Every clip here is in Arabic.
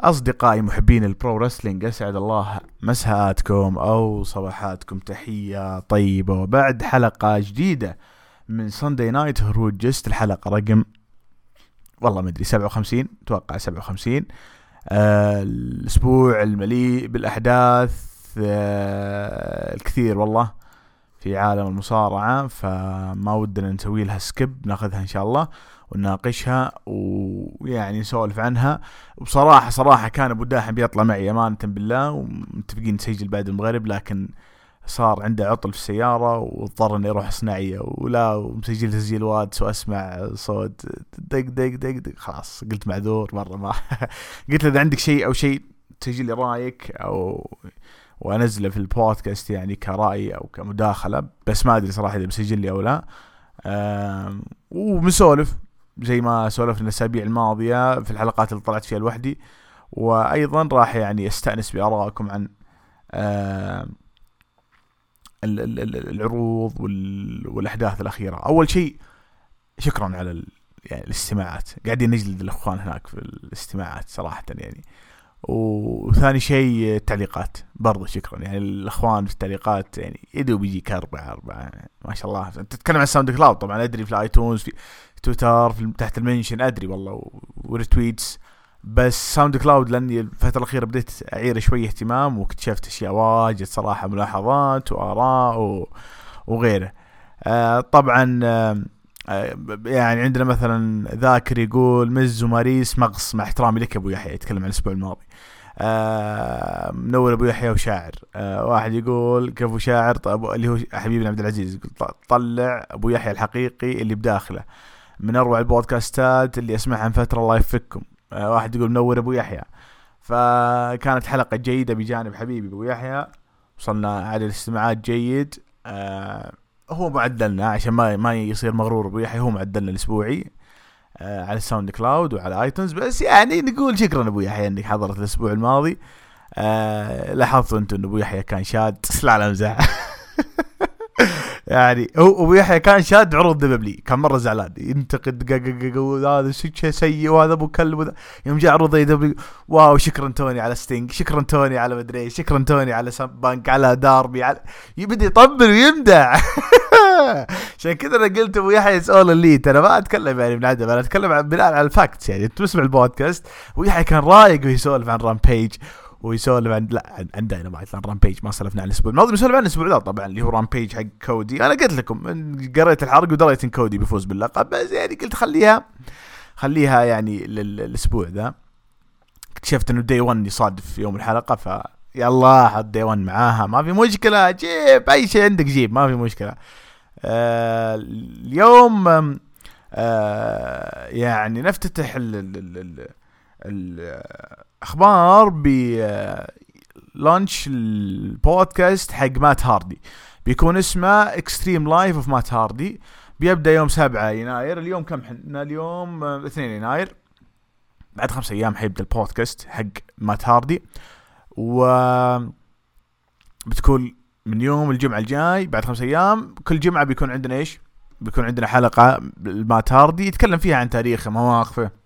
أصدقائي محبين ال pro wrestling أسعد الله مساءاتكم أو صباحاتكم. تحية طيبة. وبعد حلقة جديدة من Sunday Night هروج جست الحلقة رقم والله ما أدري 57 أتوقع 57 آه الأسبوع المليء بالأحداث آه الكثير والله. في عالم المصارعة فما ودنا نسوي لها skip ناخذها إن شاء الله ونناقشها ويعني نسولف عنها. وبصراحة صراحة كان أبو داحم بيطلع معي أمانة بالله ومتفقين نسجل بعد المغرب لكن صار عنده عطل في السيارة واضطر اني أروح صناعية. ولا ومسجل تسجيل واتس واسمع صوت دق دق دق دق. خلاص قلت معذور مرة ما. قلت له إذا عندك شيء أو شيء تسجل لي رأيك أو وانزله في البودكاست يعني كرأي أو كمداخلة بس ما أدري صراحة إذا بسجل لي أو لا. وبنسولف زي ما سولفنا الأسابيع الماضية في الحلقات اللي طلعت فيها لوحدي. وأيضا راح يعني أستأنس بارائكم عن آه العروض والأحداث الأخيرة. أول شيء شكرا على يعني الاستماعات. قاعدين نجلد الإخوان هناك في الاستماعات صراحة يعني. وثاني شيء التعليقات. برضه شكرا. يعني الأخوان في التعليقات يعني يدوب يجيك أربعة أربعة. ما شاء الله. أنت تتكلم عن ساوند كلاود طبعا. أدري في الآيتونز في تويتر في تحت المنشن. أدري والله. وريتويتس بس ساوند كلاود لأني الفترة الأخيرة بديت أعير شوي اهتمام واكتشفت أشياء واجد صراحة ملاحظات وآراء وغيره. آه طبعا يعني عندنا مثلا ذاكر يقول مز وماريس مغص مع احترامي لك أبو يحيى يتكلم عن الأسبوع الماضي. آه منور أبو يحيى وشاعر. آه واحد يقول كفو شاعر؟ طيب اللي هو حبيبنا عبد العزيز يقول طلع أبو يحيى الحقيقي اللي بداخله. من أروع البودكاستات اللي أسمعها من فترة الله يفككم آه واحد يقول منور أبو يحيى. فكانت حلقة جيدة بجانب حبيبي أبو يحيى. وصلنا عدد استماعات جيد. آه هو معدلنا عشان ما ما يصير مغرور ابو يحيى هو معدلنا الأسبوعي آه على ال SoundCloud وعلى iTunes. بس يعني نقول شكرا أبو يحيى إنك حضرت الأسبوع الماضي. آه لاحظتوا أنتم إن أبو يحيى كان شاد. لا لا امزح يعني هو ابو يحيى كان شاد عروض دبلي كان مرة زعلان. ينتقد هذا شيء سيء وهذا أبو كلب يوم جاء عروض AEW واو شكرا توني على ستينج شكرا توني على مدري شكرا توني على بانك على داربي على يبدأ يطبل ويمدح. عشان كذا أنا قلت أبو يحيى اول الليت أنا ما أتكلم يعني من عدم أنا أتكلم بناء على ال facts يعني. انت تسمع البودكاست. أبو يحيى كان رايق ويسولف عن Rampage ويسولف عن لا عن, عن داينامايت لأن Rampage ما سولفنا عن الأسبوع الماضي بنسولف عن الأسبوع ذا طبعا اللي هو Rampage حق كودي أنا قلت لكم قريت الحرق ودريت إن كودي بيفوز باللقب بس يعني قلت خليها خليها يعني للأسبوع ذا. اكتشفت إنه Day 1 يصادف يوم الحلقة ف يلا حط Day 1 معاها. ما في مشكلة جيب أي شيء عندك جيب ما في مشكلة. آه اليوم آه يعني نفتتح ال ال ال الاخبار ب launch البودكاست حق مات هاردي. بيكون اسمه Extreme Life of Matt Hardy. بيبدأ يوم 7 يناير. اليوم كم حنا؟ اليوم 2 يناير. بعد خمس أيام حيبدأ البودكاست حق مات هاردي. و بتكون من يوم الجمعة الجاي بعد خمس أيام. كل جمعة بيكون عندنا إيش؟ بيكون عندنا حلقة مات هاردي يتكلم فيها عن تاريخه مواقفه.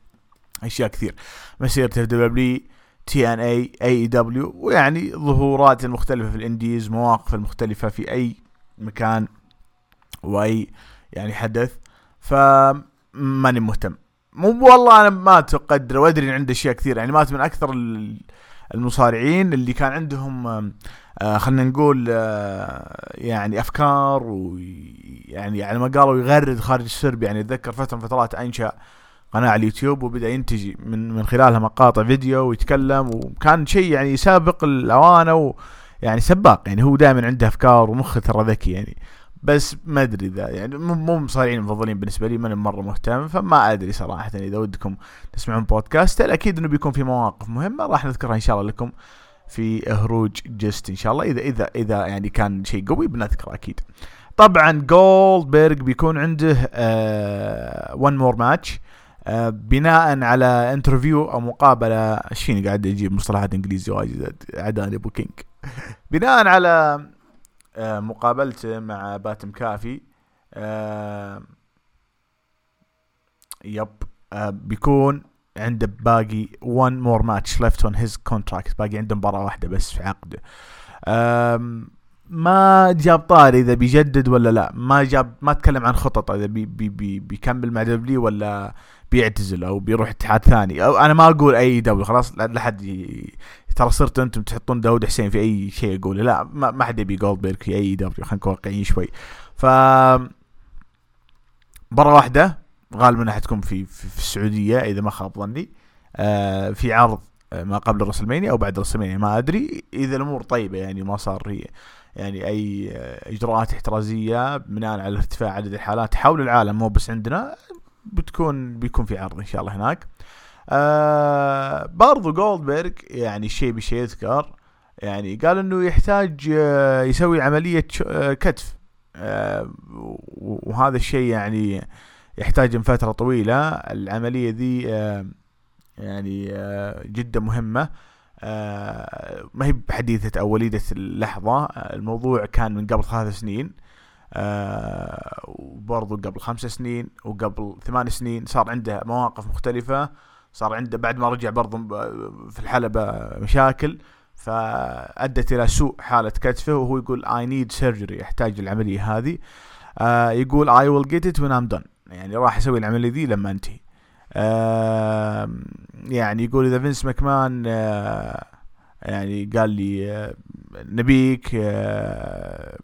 أشياء كثير. مسيرته في دبليو تي ان اي اي دبليو ويعني ظهورات المختلفه في ال indies مواقف المختلفه في أي مكان وأي يعني حدث. فماني مهتم. مو والله أنا ما تقدر وأدري إن عنده أشياء كثير يعني مات من أكثر المصارعين اللي كان عندهم آه خلينا نقول آه يعني أفكار ويعني على ما قالوا يغرد خارج السرب. يعني أتذكر فترة من فترات أنشأ قناة على اليوتيوب وبدأ ينتج من من خلالها مقاطع فيديو ويتكلم وكان شيء يعني يسابق الأوانة ويعني سباق يعني هو دائما عنده أفكار ومخه ترى ذكي يعني. بس ما أدري إذا يعني مو مصارعين المفضلين بالنسبة لي ماني مرة مهتم فما أدري صراحة إذا ودكم تسمعون بودكاست أكيد إنه بيكون في مواقف مهمة راح نذكرها إن شاء الله لكم في هروج جست إن شاء الله. إذا إذا إذا يعني كان شيء قوي بنذكره أكيد. طبعا جولدبرغ بيكون عنده one more match بناء على interview أو مقابلة إيش فيني قاعد أجيب مصطلحات انجليزي واجد عداني أبو كينج. بناء على آه مقابلته مع بات مكافي آه yep بيكون عنده باقي one more match left on his contract باقي عنده مباراة واحدة بس في عقده. ما جاب طاري إذا بيجدد ولا لا؟ ما جاب ما تكلم عن خطط إذا بي بي بي بيكمل مع W ولا بيعتزل أو بيروح اتحاد ثاني. أو أنا ما أقول AEW خلاص لا حد ي... ترى صرتوا أنتم تحطون داود حسين في أي شيء اقوله لا ما, حد يبي جولدبرغ في أي دبليو خلينا نكون واقعيين شوي. ف مباراة واحدة غالبا حتكون في, في, في السعودية إذا ما خاب ظني. آه في عرض آه، ما قبل رسلمانيا أو بعد رسلمانيا ما أدري. إذا الأمور طيبة يعني ما صار هي يعني أي آه، إجراءات احترازية بناء على ارتفاع عدد الحالات حول العالم مو بس عندنا. بتكون بيكون في عرض إن شاء الله هناك. آه برضو جولدبرغ يعني شيء بشيء يذكر. يعني قال إنه يحتاج آه يسوي عملية آه كتف. آه وهذا الشيء يعني يحتاج من فترة طويلة. العملية ذي آه يعني آه جدا مهمة. آه ما هي بحديثة أو وليدة اللحظة. الموضوع كان من قبل ثلاث سنين. آه وبرضو قبل خمس سنين وقبل ثمان سنين صار عنده مواقف مختلفة صار عنده بعد ما رجع برضو في الحلبة مشاكل فأدت إلى سوء حالة كتفه وهو يقول I need surgery يحتاج العملية هذه. آه يقول I will get it when I'm done. يعني راح يسوي العملية ذي لما أنتهي. آه يعني يقول إذا فينس ماكمان آه يعني قال لي آه نبيك آه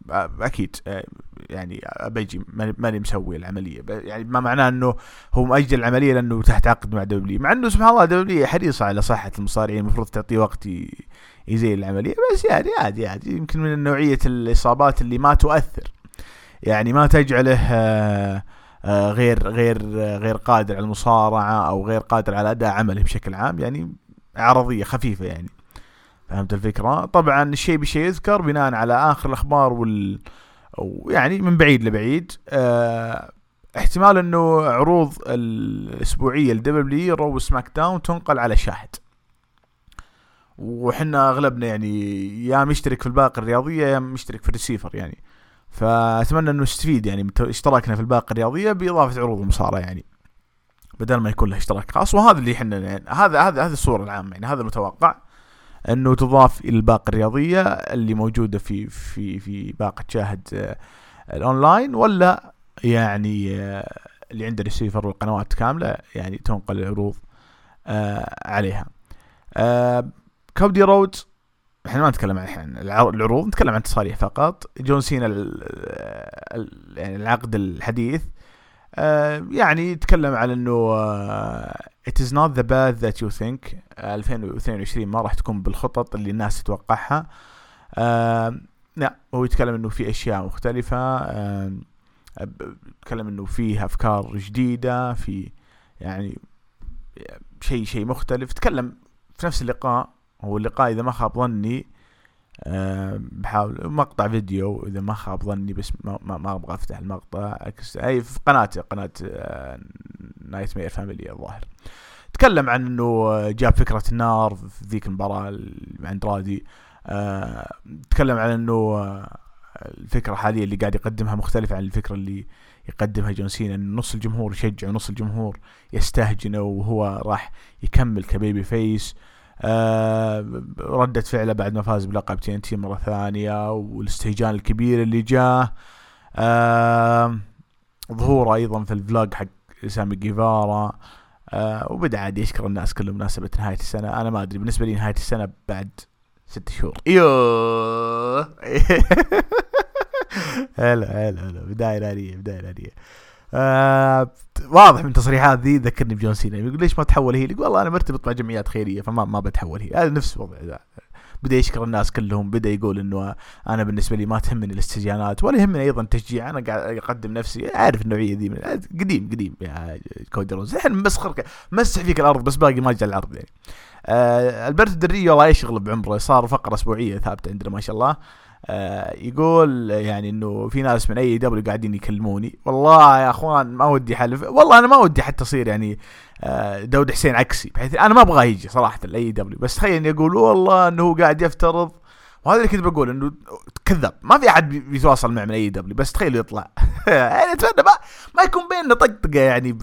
يعني بيجي ماني مسوي العملية. يعني ما معناه إنه هو مأجل العملية لأنه تحت عقد مع W. مع إنه سبحان الله W حريصة على صحة المصارعين المفروض تعطيه وقت يزيل العملية. بس يعني عادي عادي. يمكن من نوعية الإصابات اللي ما تؤثر. يعني ما تجعله آه غير غير غير قادر على المصارعة أو غير قادر على أداء عمله بشكل عام. يعني عرضية خفيفة يعني. فهمت الفكرة؟ طبعا الشيء بشيء يذكر بناء على آخر الأخبار وال ويعني من بعيد لبعيد آه احتمال إنه عروض الأسبوعية ل W Raw SmackDown تنقل على شاهد. وحنا أغلبنا يعني يا مشترك في الباقه الرياضية يا مشترك في الريسيفر يعني. فأتمنى إنه نستفيد يعني من اشتراكنا في الباقه الرياضية بإضافة عروض المصارعه يعني بدل ما يكون له اشتراك خاص. وهذا اللي إحنا يعني هذا هذا هذه الصورة العامة يعني هذا المتوقع. انه تضاف إلى الباقة الرياضية اللي موجودة في في في باقة شاهد آه، الأونلاين ولا يعني آه، اللي عنده ريسيفر والقنوات كاملة يعني تنقل العروض آه، عليها. كودي رودز إحنا ما نتكلم عن العروض نتكلم عن تصاريح فقط. جون سينا يعني العقد الحديث يعني يتكلم على إنه it is not the bad that you think. 2022 ما راح تكون بالخطط اللي الناس تتوقعها. آه لا هو يتكلم إنه في أشياء مختلفة. آه يتكلم إنه فيه أفكار جديدة في يعني شيء شيء مختلف. تكلم في نفس اللقاء. هو اللقاء إذا ما خاب ظني بحاول مقطع فيديو. إذا ما خاب ظني بس ما, ما, أبغى أفتح المقطع. أي في قناته قناة Nightmare Family الظاهر. تكلم عن إنه جاب فكرة النار في ذيك المباراة مع اندرادي أه تكلم عن إنه آه، الفكرة الحالية اللي قاعد يقدمها مختلفة عن الفكرة اللي يقدمها جون سينا إن نص الجمهور يشجع ونص الجمهور يستهجنه وهو راح يكمل ك babyface. آه ردة فعله بعد ما فاز بلقب TNT مرة ثانية والاستهجان الكبير اللي جاه. آه ظهوره أيضا في الفلوج حق سامي جيفارا آه وبدا عاد يشكر الناس كلهم بمناسبة نهاية السنة. أنا ما أدري بالنسبة لي نهاية السنة بعد ست شهور. أيوه هلا هلا هلا. بداية نارية بداية نارية. آه واضح من تصريحات ذي ذكرني بجون سينا. يقول ليش ما تحول هي يقول والله أنا مرتبط مع جمعيات خيرية فما ما بتحول هي هذا نفس الوضع بدأ يشكر الناس كلهم بدأ يقول إنه أنا بالنسبة لي ما تهمني الاستهجانات ولا يهمني أيضا تشجيع أنا قاعد أقدم نفسي عارف النوعية ذي قديم قديم يا كودي رودز. الحين مسخر مسح فيك الأرض بس باقي ما جاء العرض يعني. آه البرتو دل ريو والله يشغل بعمره صار فقرة أسبوعية ثابتة عندنا ما شاء الله. يقول يعني إنه في ناس من AEW قاعدين يكلموني. والله يا أخوان ما ودي حلف والله أنا ما ودي حتى أصير يعني آه داود حسين عكسي بحيث أنا ما ابغاه يجي صراحة ل AEW بس تخيل يقول والله إنه هو قاعد يفترض وهذا اللي كنت بقول إنه كذاب ما في أحد بي- بيتواصل مع من AEW بس تخيل يطلع. يعني أتمنى ما, ما يكون بيننا طقطقة يعني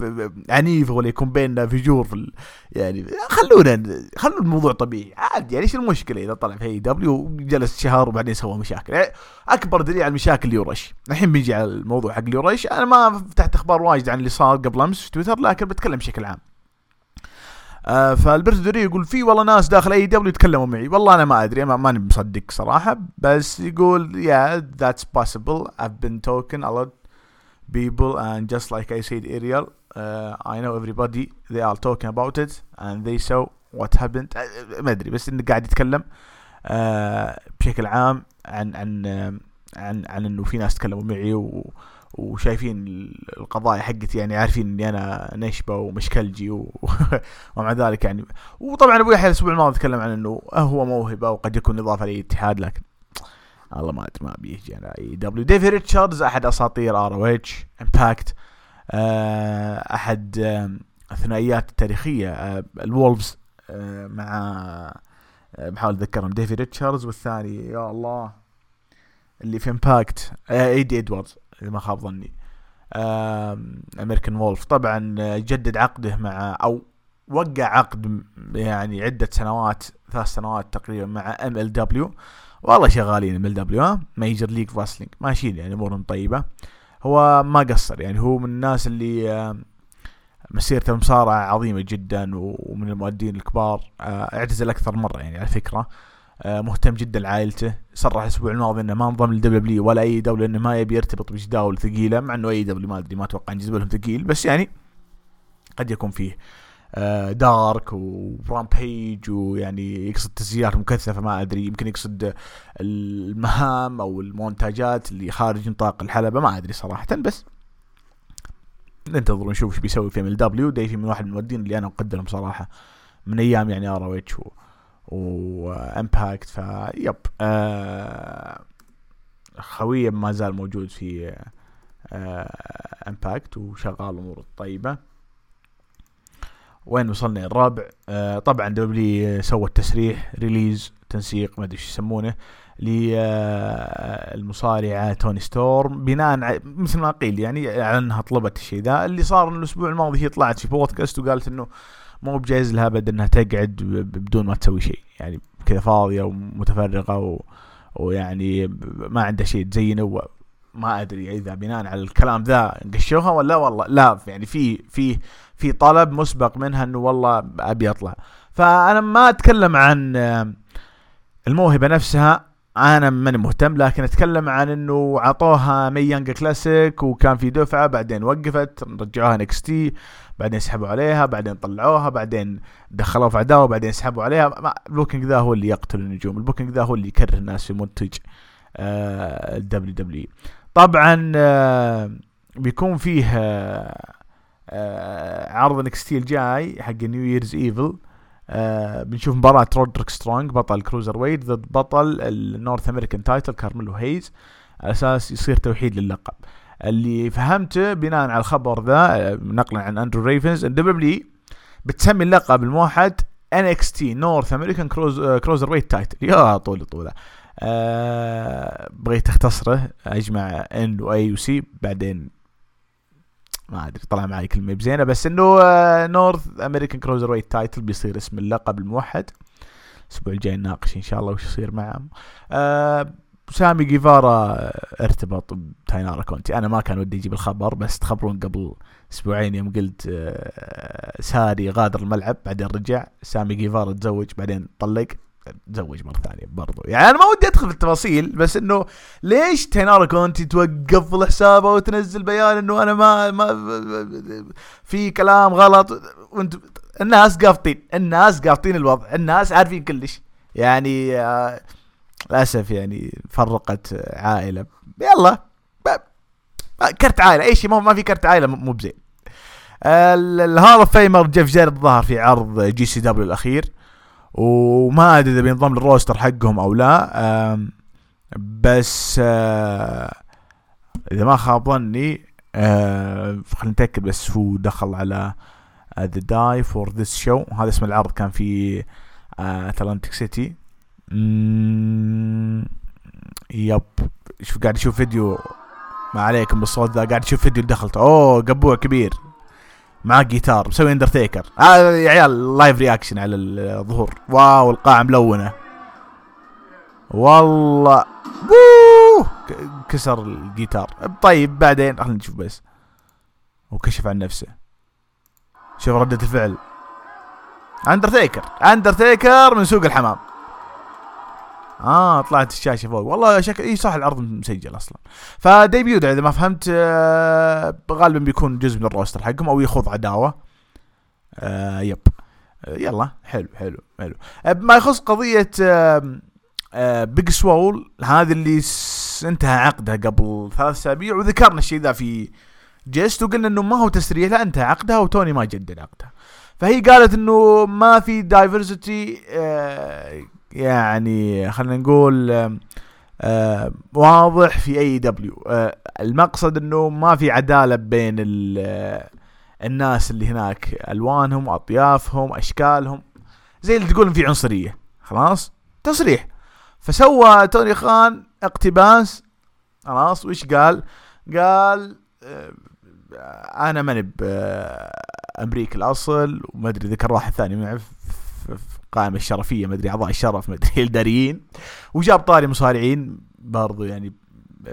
عنيفة ولا يكون بيننا فجور في. يعني خلونا خلوا الموضوع طبيعي. عادي يعني إيش المشكلة؟ إذا طلع في AEW وجلس شهر وبعدين سوى مشاكل. يعني أكبر دليل على المشاكل اليورش الحين بيجي على الموضوع حق اليورش أنا ما فتحت أخبار واجد عن اللي صار قبل أمس في تويتر لكن بتكلم بشكل عام. آه فالبرتو دري يقول في والله ناس داخل أي دبليو يتكلموا معي. والله أنا ما أدري ما ماني مصدق صراحة. بس يقول yeah that's possible. I've talking a lot people and just like I said earlier uh, I know everybody they are talking about it and they saw what happened. آه، ما أدري بس إنه قاعد يتكلم. آه بشكل عام عن عن عن عن إنه في ناس تكلموا معي و وشايفين القضايا حقتي يعني عارفين إني أنا نشبة ومشكلجي و... ومع ذلك يعني. وطبعا ابو يحيى الأسبوع الماضي تكلم عن إنه هو موهبة وقد يكون إضافة لاي اتحاد لكن الله ما ما بيجي على AEW ديفي ريتشاردز أحد أساطير ROH Impact أحد الثنائيات التاريخية آه، ال Wolves آه، مع آه، بحاول أتذكرهم. ديفي ريتشاردز والثاني يا الله اللي في Impact ايدي ادواردز إذا ما خاب ظني. American Wolf طبعا جدد عقده مع أو وقع عقد يعني عدة سنوات ثلاث سنوات تقريبا مع MLW والله شغالين MLW ها؟ Major League Wrestling ماشيين يعني أمورهم طيبة. هو ما قصر يعني هو من الناس اللي آه، مسيرته مصارعة عظيمة جدا ومن المؤدين الكبار. آه، اعتزل أكثر مرة يعني على فكرة. آه، مهتم جدا لعائلته. صرح الأسبوع الماضي إنه ما انضم للدبليو ولا أي دولة إنه ما يبي يرتبط بجداول ثقيلة مع إنه AEW ما أدري ما أتوقع إن جدولهم ثقيل. بس يعني قد يكون فيه Dark و Rampage ويعني يقصد تسجيلات مكثفة ما أدري يمكن يقصد المهام أو المونتاجات اللي خارج نطاق الحلبة ما أدري صراحة بس ننتظر ونشوف إيش بيسوي في MLW دايفي من واحد من المؤدين اللي أنا اقدرهم صراحة من أيام يعني ROH و Impact ف yep آه خويه ما زال موجود في آه Impact وشغال أموره طيبه وين وصلنا؟ الرابع. آه طبعا WWE سوى التسريح release تنسيق ما أدري إيش يسمونه للمصارعة توني ستورم. بناء مثل ما قيل يعني على انها طلبت الشيء ذا. اللي صار الأسبوع الماضي هي طلعت في بودكاست وقالت إنه مو بجايز لها ابد إنها تقعد بدون ما تسوي شيء. يعني كذا فاضية ومتفرغه و... ويعني ما عندها شيء تزينه. ما أدري إذا بناء على الكلام ذا قشوها ولا والله لا يعني في في في طلب مسبق منها إنه والله أبي أطلع. فأنا ما أتكلم عن آه، الموهبة نفسها أنا ماني مهتم لكن أتكلم عن إنه عطوها Mae Young Classic وكان في دفعة بعدين وقفت رجعوها NXT بعدين سحبوا عليها بعدين طلعوها بعدين دخلوها في عداوه بعدين سحبوا عليها. ال booking ذا هو اللي يقتل النجوم ال booking ذا هو اللي يكره الناس في منتج ال WWE طبعا آه، بيكون فيه آه، آه، عرض NXT الجاي حق New Year's Evil بنشوف مباراة رودريك سترونج بطل cruiserweight ضد بطل ال North American title كارميلو هيز على أساس يصير توحيد للقب. اللي فهمته بناء على الخبر ذا نقلا عن اندرو ريفنز إن WWE بتسمي اللقب الموحد NXT North American cruiser cruiserweight title يا طول طوله آه بغيت اختصره أجمع N A و C بعدين ما أدري طلع معي كلمة بزينة بس إنه North American cruiserweight title بيصير اسم اللقب الموحد. الأسبوع الجاي نناقش إن شاء الله وش يصير معهم. آه سامي جيفارا ارتبط بتاينارا كونتي. أنا ما كان ودي أجيب الخبر بس تخبرون قبل أسبوعين يوم قلت آه ساري غادر الملعب بعدين رجع. سامي جيفارا تزوج بعدين طلق. تزوج مرة ثانية برضو. يعني أنا ما ودي أدخل في التفاصيل بس إنه ليش تينارا كونتي توقف الحساب وتنزل بيان إنه أنا ما ما في كلام غلط؟ وانت الناس قافطين الناس قافطين الوضع الناس عارفين كلش. يعني آه للأسف يعني فرقت عائلة. يلا كرت عائلة أي شيء ما في كرت عائلة مو بزين. ال Hall of Famer جيف جاريت ظهر في عرض GCW الأخير. وما أدري إذا بينضم لل roster حقهم أو لا بس آه، إذا ما خاب ظني آه، خلينا نتأكد بس هو دخل على The Die for This show هذا اسم العرض كان في اتلانتيك سيتي مم، yep. شوف قاعد أشوف فيديو ما عليكم بالصوت ذا قاعد أشوف فيديو دخلته أوه قبوع كبير. معاه جيتار مسوي اندرتيكر آه يا عيال live reaction على الظهور. واو القاعة ملونة. والله. ك- كسر الجيتار طيب بعدين خلينا نشوف بس وكشف عن نفسه شوف ردة الفعل اندرتيكر اندرتيكر من سوق الحمام آه طلعت الشاشة فوق. والله شكل إي صح العرض مسجل أصلا. ف debut إذا ما فهمت آه غالبا بيكون جزء من ال roster حقهم أو يخوض عداوة. آه yep. آه يلا حلو حلو حلو. آه ما يخص قضية آه آه بيج سوول هذا اللي انتهى عقده قبل ثلاث أسابيع وذكرنا الشيء ذا في جيست وقلنا إنه ما هو تسريح لا انتهى عقدها وتوني ما جدد عقدها. فهي قالت إنه ما في diversity آه يعني خلينا نقول آه واضح في AEW آه المقصد إنه ما في عدالة بين آه، الناس اللي هناك ألوانهم أطيافهم أشكالهم. زي اللي تقول في عنصرية. خلاص؟ تصريح. فسوى توني خان اقتباس. خلاص؟ وش قال؟ قال أنا ماني بامريكا الأصل وما أدري ذكر واحد ثاني معه في في القائمه الشرفية ما أدري أعضاء الشرف ما أدري الاداريين وجاب طاري مصارعين برضو يعني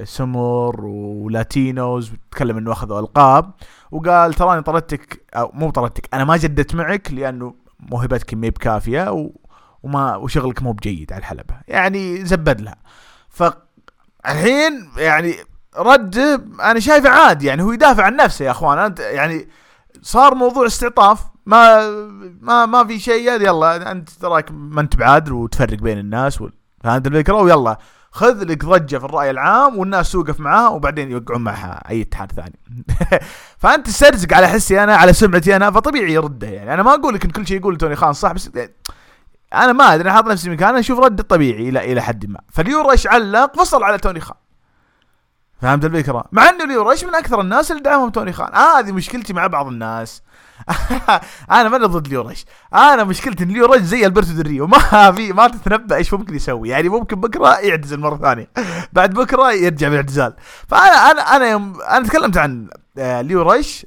سمر ولاتينوز وتكلم إنه أخذوا ألقاب. وقال تراني طردتك أو مو طردتك أنا ما جددت معك لأنه موهبتك ما بكافية و وما وشغلك مو بجيد على الحلبة. يعني زبد لها. فالحين يعني رد أنا شايفه عادي يعني هو يدافع عن نفسه يا أخوان. أنت يعني صار موضوع استعطاف ما ما ما في شيء يلا أنت تراك ما أنت بعادل وتفرق بين الناس فهمت الفكرة ويلا خذ لك ضجة في الرأي العام والناس توقف معاه وبعدين يوقعون معها أي اتحاد ثاني. فأنت تسترزق على حسي أنا على سمعتي أنا فطبيعي يرده يعني. أنا ما أقول لك إن كل شيء يقول توني خان صح بس أنا ما أدري حاط نفسي مكانه أشوف رد طبيعي إلى إلى حد ما. فليو رش علق فصل على توني خان. فهمت الفكرة؟ مع إنه ليو رش من أكثر الناس اللي دعمهم توني خان، آه هذه مشكلتي مع بعض الناس. أنا ماني ضد ليو رش، أنا مشكلتي إن ليو رش زي ألبرتو ديل ريو ما في ما تتنبأ إيش ممكن يسوي، يعني ممكن بكرة يعتزل مرة ثانية، بعد بكرة يرجع بالاعتزال. فأنا أنا أنا يوم أنا تكلمت عن آه، اليورش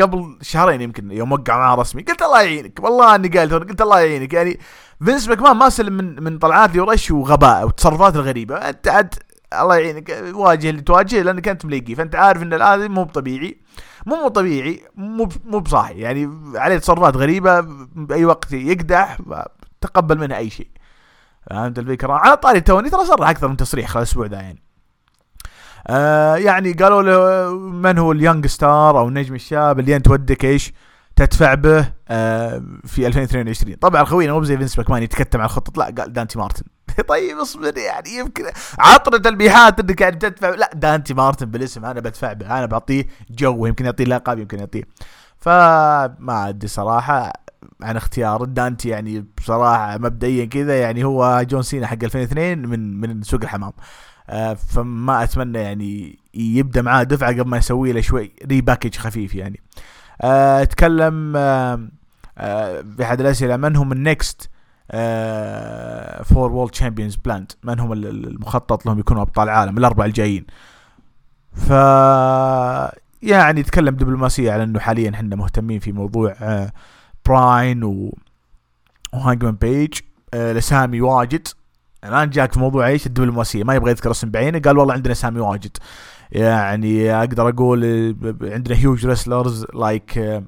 قبل شهرين يمكن يوم وقع معاه رسمي. قلت الله يعينك. والله إني قايل قلت الله يعينك. يعني فينس ماكمان ما سلم من من طلعات ليورش وغباء وتصرفات الغريبة. أنت عاد الله يعينك. واجه اللي تواجهه لأنك أنت ملقي فأنت عارف إن هذا مو طبيعي مو مو طبيعي مو مو بصاحي يعني عليه تصرفات غريبة بأي وقت يقدح تقبل منه أي شيء. فهمت الفكرة؟ على طاري توني ترى صرح أكثر من تصريح خلال الأسبوع ذا يعني. آه يعني قالوا له من هو ال young star أو النجم الشاب اللي أنت ودك إيش تدفع به آه في 2022 طبعا خوينا مو زي فينس ماكمان يتكتم على الخطط لا قال دانتي مارتن. طيب اصبر يعني يمكن عط تلميحات إنك يعني تدفع. لا دانتي مارتن بالاسم أنا بدفع به أنا بعطيه جو يمكن يعطيه لقب يمكن يعطيه. فما أدري صراحة عن اختيار دانتي يعني بصراحة مبدئيا كذا يعني هو جون سينا حق 2002 من من سوق الحمام. آه فما أتمنى يعني يبدأ معاه دفعة قبل ما يسوي له شوي repackage خفيف يعني. آه تكلم آه آه بأحد الأسئلة من هم ال next four world champions planned من هم المخطط لهم يكونوا أبطال العالم الأربعة الجايين. ف يعني تكلم دبلوماسية على أنه حاليا إحنا مهتمين في موضوع آه براين و وهانجمان بيج. آه لسامي واجد. الآن جاك في موضوع إيش؟ الدبلوماسية. ما يبغى يذكر اسم بعينه. قال والله عندنا سامي واجد. يعني أقدر أقول عندنا huge wrestlers like سي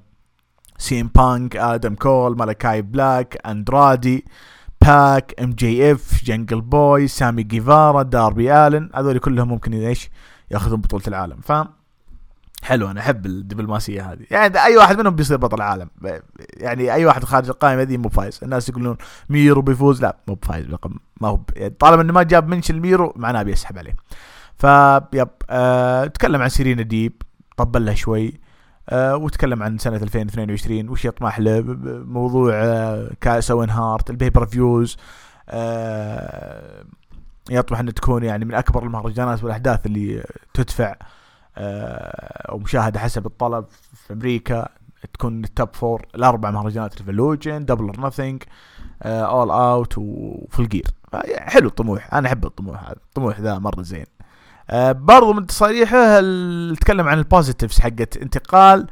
ام بانك آدم كول مالاكاي بلاك اندرادي باك ام جي اف جنجل بوي سامي جيفارا داربي الن هذول كلهم ممكن إيش ياخذون بطولة العالم. ف حلو أنا أحب الدبلوماسية هذه. يعني أي واحد منهم بيصير بطل العالم. يعني أي واحد خارج القائمة ذي مو فايز. الناس يقولون ميرو بيفوز. لا مو بفايز ما هو يعني طالما إنه ما جاب mention لميرو معناه بيسحب عليه. فيب أه تكلم عن سيرينا ديب. طبل لها شوي. وتكلم عن سنة 2022 وش يطمح له؟ موضوع أه كاس اوين هارت ال pay-per-views أه يطمح ان تكون يعني من أكبر المهرجانات والأحداث اللي تدفع أو مشاهدة حسب الطلب في أمريكا. تكون ال top four الأربع مهرجانات ريفولوشن دبل اور نثينج اول اوت وفول جير. حلو الطموح أنا أحب الطموح هذا. الطموح ذا مرة زين. آه برضو من تصاريحه تكلم عن ال positives حقت انتقال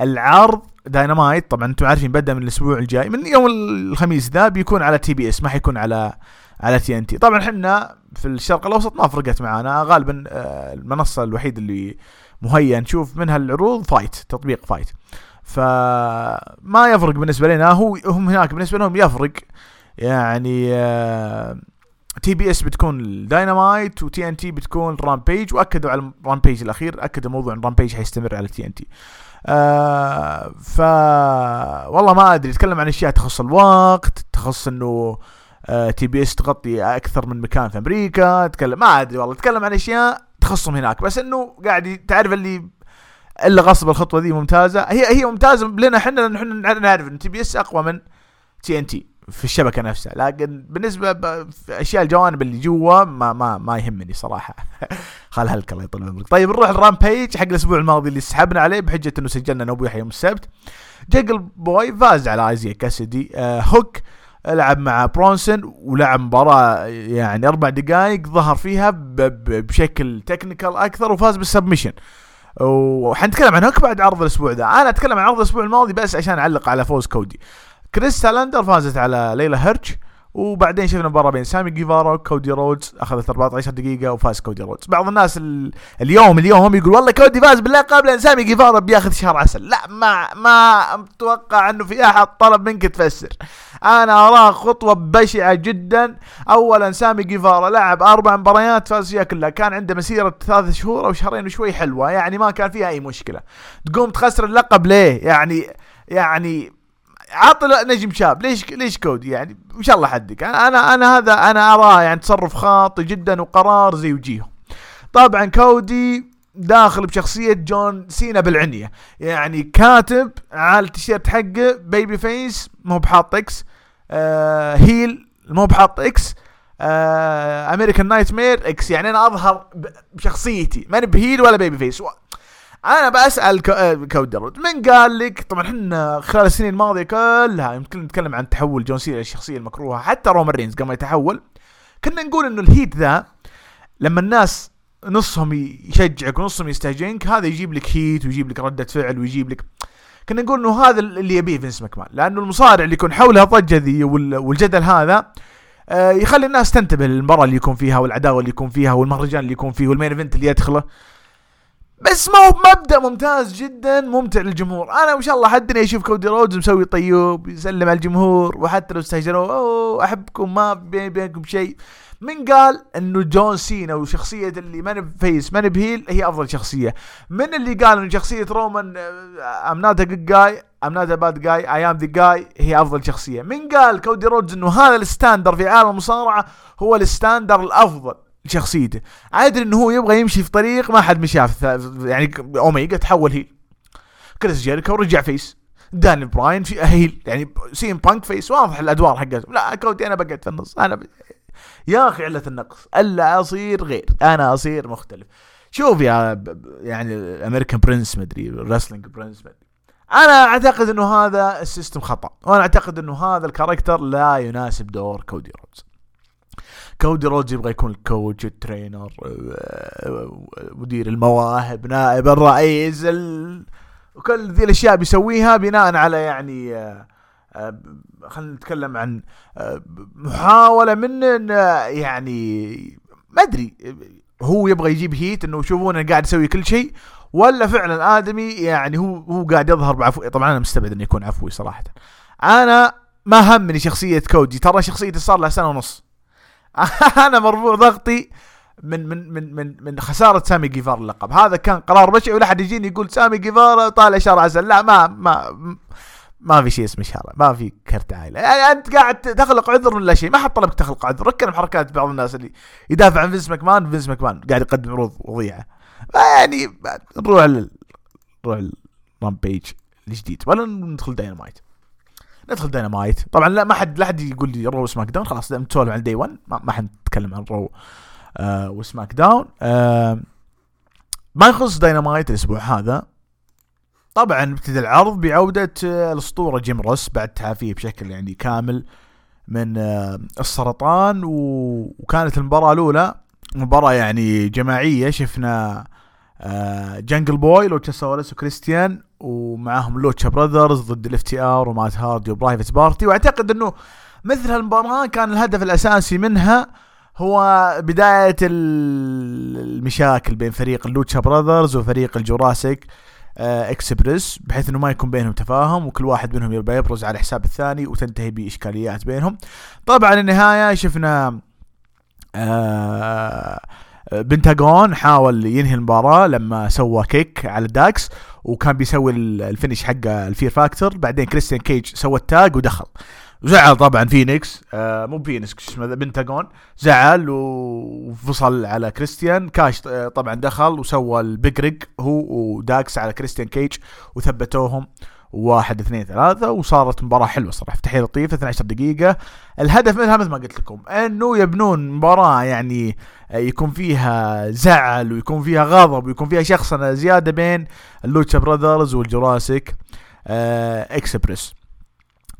العرض داينامايت طبعا أنتم عارفين بدأ من الأسبوع الجاي من يوم الخميس ذا بيكون على تي بي اس ما حيكون على على تي ان تي طبعا إحنا في الشرق الأوسط ما فرقت معانا. غالبا آه، المنصة الوحيده اللي مهيئة نشوف منها العروض فايت تطبيق فايت فما يفرق بالنسبة لنا. هو هم هناك بالنسبة لهم يفرق. يعني تي بي اس بتكون داينامايت وتي ان تي بتكون رامبيج وأكدوا على الرامبيج الأخير أكدوا موضوع إن رامبيج حيستمر على تي ان تي آه ف والله ما أدري يتكلم عن أشياء تخص الوقت تخص إنه آه تي بي اس تغطي أكثر من مكان في أمريكا تكلم ما أدري والله تكلم عن أشياء تخصهم هناك بس إنه قاعد تعرف اللي الا غصب الخطوة دي ممتازة. هي هي ممتازة لنا إحنا لأن إحنا نعرف إن تي بي اس أقوى من تي ان تي في الشبكة نفسها. لكن بالنسبة في أشياء الجوانب اللي جوا ما ما ما يهمني صراحة. خل هلك الله يطول عمرك. طيب نروح الرامبيج حق الأسبوع الماضي اللي سحبنا عليه بحجة إنه سجلنا نوبيح يوم السبت. جنجل بوي فاز على آيزيا كاسدي آه هوك لعب مع برونسون ولعب مباراة يعني أربع دقائق ظهر فيها بشكل technical أكثر وفاز بال submission وحنتكلم عن هوك بعد عرض الأسبوع ذا. أنا أتكلم عن عرض الأسبوع الماضي بس عشان أعلق على فوز كودي. كريس ستاتلاندر فازت على ليلى هيرتش وبعدين شفنا مباراة بين سامي جيفارا وكودي رودز أخذت 14 دقيقة وفاز كودي رودز، بعض الناس اليوم اليوم يقول والله كودي فاز باللقب لأن سامي جيفارا بياخذ شهر عسل، لا ما ما أتوقع إنه في أحد طلب منك تفسر. أنا أراه خطوة بشعة جدا، اولا سامي جيفارا لعب أربع مباريات فاز فيها كلها، كان عنده مسيرة ثلاث شهور أو شهرين وشوي حلوة، يعني ما كان فيها أي مشكلة. تقوم تخسر اللقب ليه؟ يعني يعني عط نجم شاب. ليش ليش كودي يعني؟ إن شاء الله حدك أنا أنا هذا أنا أراه يعني تصرف خاطئ جدا وقرار زي وجيهه. طبعا كودي داخل بشخصية جون سينا بالعنية. يعني كاتب على التيشيرت حقه baby face مو بحاط X آه heel مو بحاط X American Nightmare X يعني أنا أظهر بشخصيتي. ماني ب heel ولا baby face أنا بسال آه، كودي. من قال لك؟ طبعا إحنا خلال السنين الماضية كلها يمكن نتكلم عن تحول جون سينا الشخصيه المكروهة حتى رومان رينز قبل ما يتحول كنا نقول إنه ال heat ذا لما الناس نصهم يشجعك ونصهم يستهجنك هذا يجيب لك heat ويجيب لك ردة فعل ويجيب لك كنا نقول إنه هذا اللي يبيه فينس ماكمان. لأنه المصارع اللي يكون حولها الضجة ذي والجدل هذا آه، يخلي الناس تنتبه للمباراة اللي يكون فيها والعداوة اللي يكون فيها والمهرجان اللي يكون فيه وال main event اللي يدخله. بس ما هو مبدأ ممتاز جدا ممتع للجمهور. أنا ما شاء الله حدني أشوف كودي رودز مسوي طيوب يسلم على الجمهور وحتى لو استهجنوا أوه أحبكم ما بيني بينكم شيء. من قال إنه جون سينا وشخصية اللي ماني face ماني ب heel هي أفضل شخصية. من اللي قال إنه شخصية رومان I'm not good guy I'm not bad guy I am the guy هي أفضل شخصية. من قال كودي رودز إنه هذا ال standard في عالم المصارعة هو ال standard الأفضل. شخصيته ادري إنه هو يبغى يمشي في طريق ما حد مشاه يعني أوميجا تحول heel. كريس جيريكو رجع face. داني براين في heel. يعني سيم بانك face واضح الأدوار حقتهم لا كودي أنا بقعد في النص. أنا ب... يا أخي علة النقص. ألا أصير غير. أنا أصير مختلف. شوف يا يعني ال American prince مدري ال wrestling prince مدري أنا أعتقد إنه هذا ال system خطأ. وأنا أعتقد إنه هذا ال character لا يناسب دور كودي رودز. كودي رودز يبغى يكون ال coach ال trainer مدير المواهب نائب الرئيس ال... وكل ذي الأشياء بيسويها بناء على يعني آه، آه، خلينا نتكلم عن آه، محاولة من يعني ما أدري هو يبغى يجيب هيت إنه شوفون أنا قاعد أسوي كل شيء ولا فعلا آدمي يعني هو هو قاعد يظهر بعفو طبعا أنا مستبعد إنه يكون عفوي صراحة. أنا ما همني شخصية كودي ترى شخصيتي صار لها سنة ونص. أنا مرفوع ضغطي من من من من من خسارة سامي جيفار اللقب هذا كان قرار بشع ولا حد يجيني يقول سامي جيفار طالع شهر عسل. لا ما ما ما في شيء اسمه شهر ما في كرت عائلة. يعني أنت قاعد تخلق عذر من لا شيء؟ ما حد طلبك تخلق عذر. ركن حركات بعض الناس اللي يدافع عن فينس ماكمان فينس ماكمان قاعد يقدم عروض وضيعة. يعني نروح نروح الرامبيج الجديد. ولا ندخل داينامايت ندخل داينامايت طبعا لا ما حد لا حد يقول لي رو سماك داون خلاص نتسولف عن دي 1 ما, ما حنتكلم عن رو آه وسماك داون آه ما يخص داينامايت الأسبوع هذا. طبعا ابتدى العرض بعودة آه، الأسطورة جيم روس بعد تعافيه بشكل يعني كامل من آه، السرطان. وكانت المباراة الأولى مباراة يعني جماعية. شفنا آه، Jungle Boy Luchasaurus وكريستيان ومعاهم Lucha Brothers ضد ال FTR ومات هاردي و Private Party وأعتقد إنه مثل هالمباراة كان الهدف الأساسي منها هو بداية ال- المشاكل بين فريق ال Lucha Brothers وفريق الجوراسيك آه، إكسبريس بحيث إنه ما يكون بينهم تفاهم وكل واحد منهم يبقى يبرز على حساب الثاني وتنتهي بإشكاليات بينهم. طبعا النهاية شفنا آه بنتاغون حاول ينهي المباراة لما سوى kick على داكس وكان بيسوي ال- ال finish حقه ال Fear Factor. بعدين كريستيان كيج سوى ال tag ودخل. زعل طبعا فينيكس. آه مو فينيكس اسمه ذا، بنتاغون. زعل وفصل على كريستيان. داكس آه، طبعا دخل وسوى ال Big هو وداكس على كريستيان كيج وثبتوهم. واحد اثنين ثلاثة وصارت مباراة حلوة صراحة تحية لطيفة 12 دقيقة. الهدف منها مثل ما قلت لكم انه يبنون مباراة يعني آه، يكون فيها زعل ويكون فيها غضب ويكون فيها شخصنة زيادة بين ال Lucha Brothers والجوراسيك آه إكسبريس.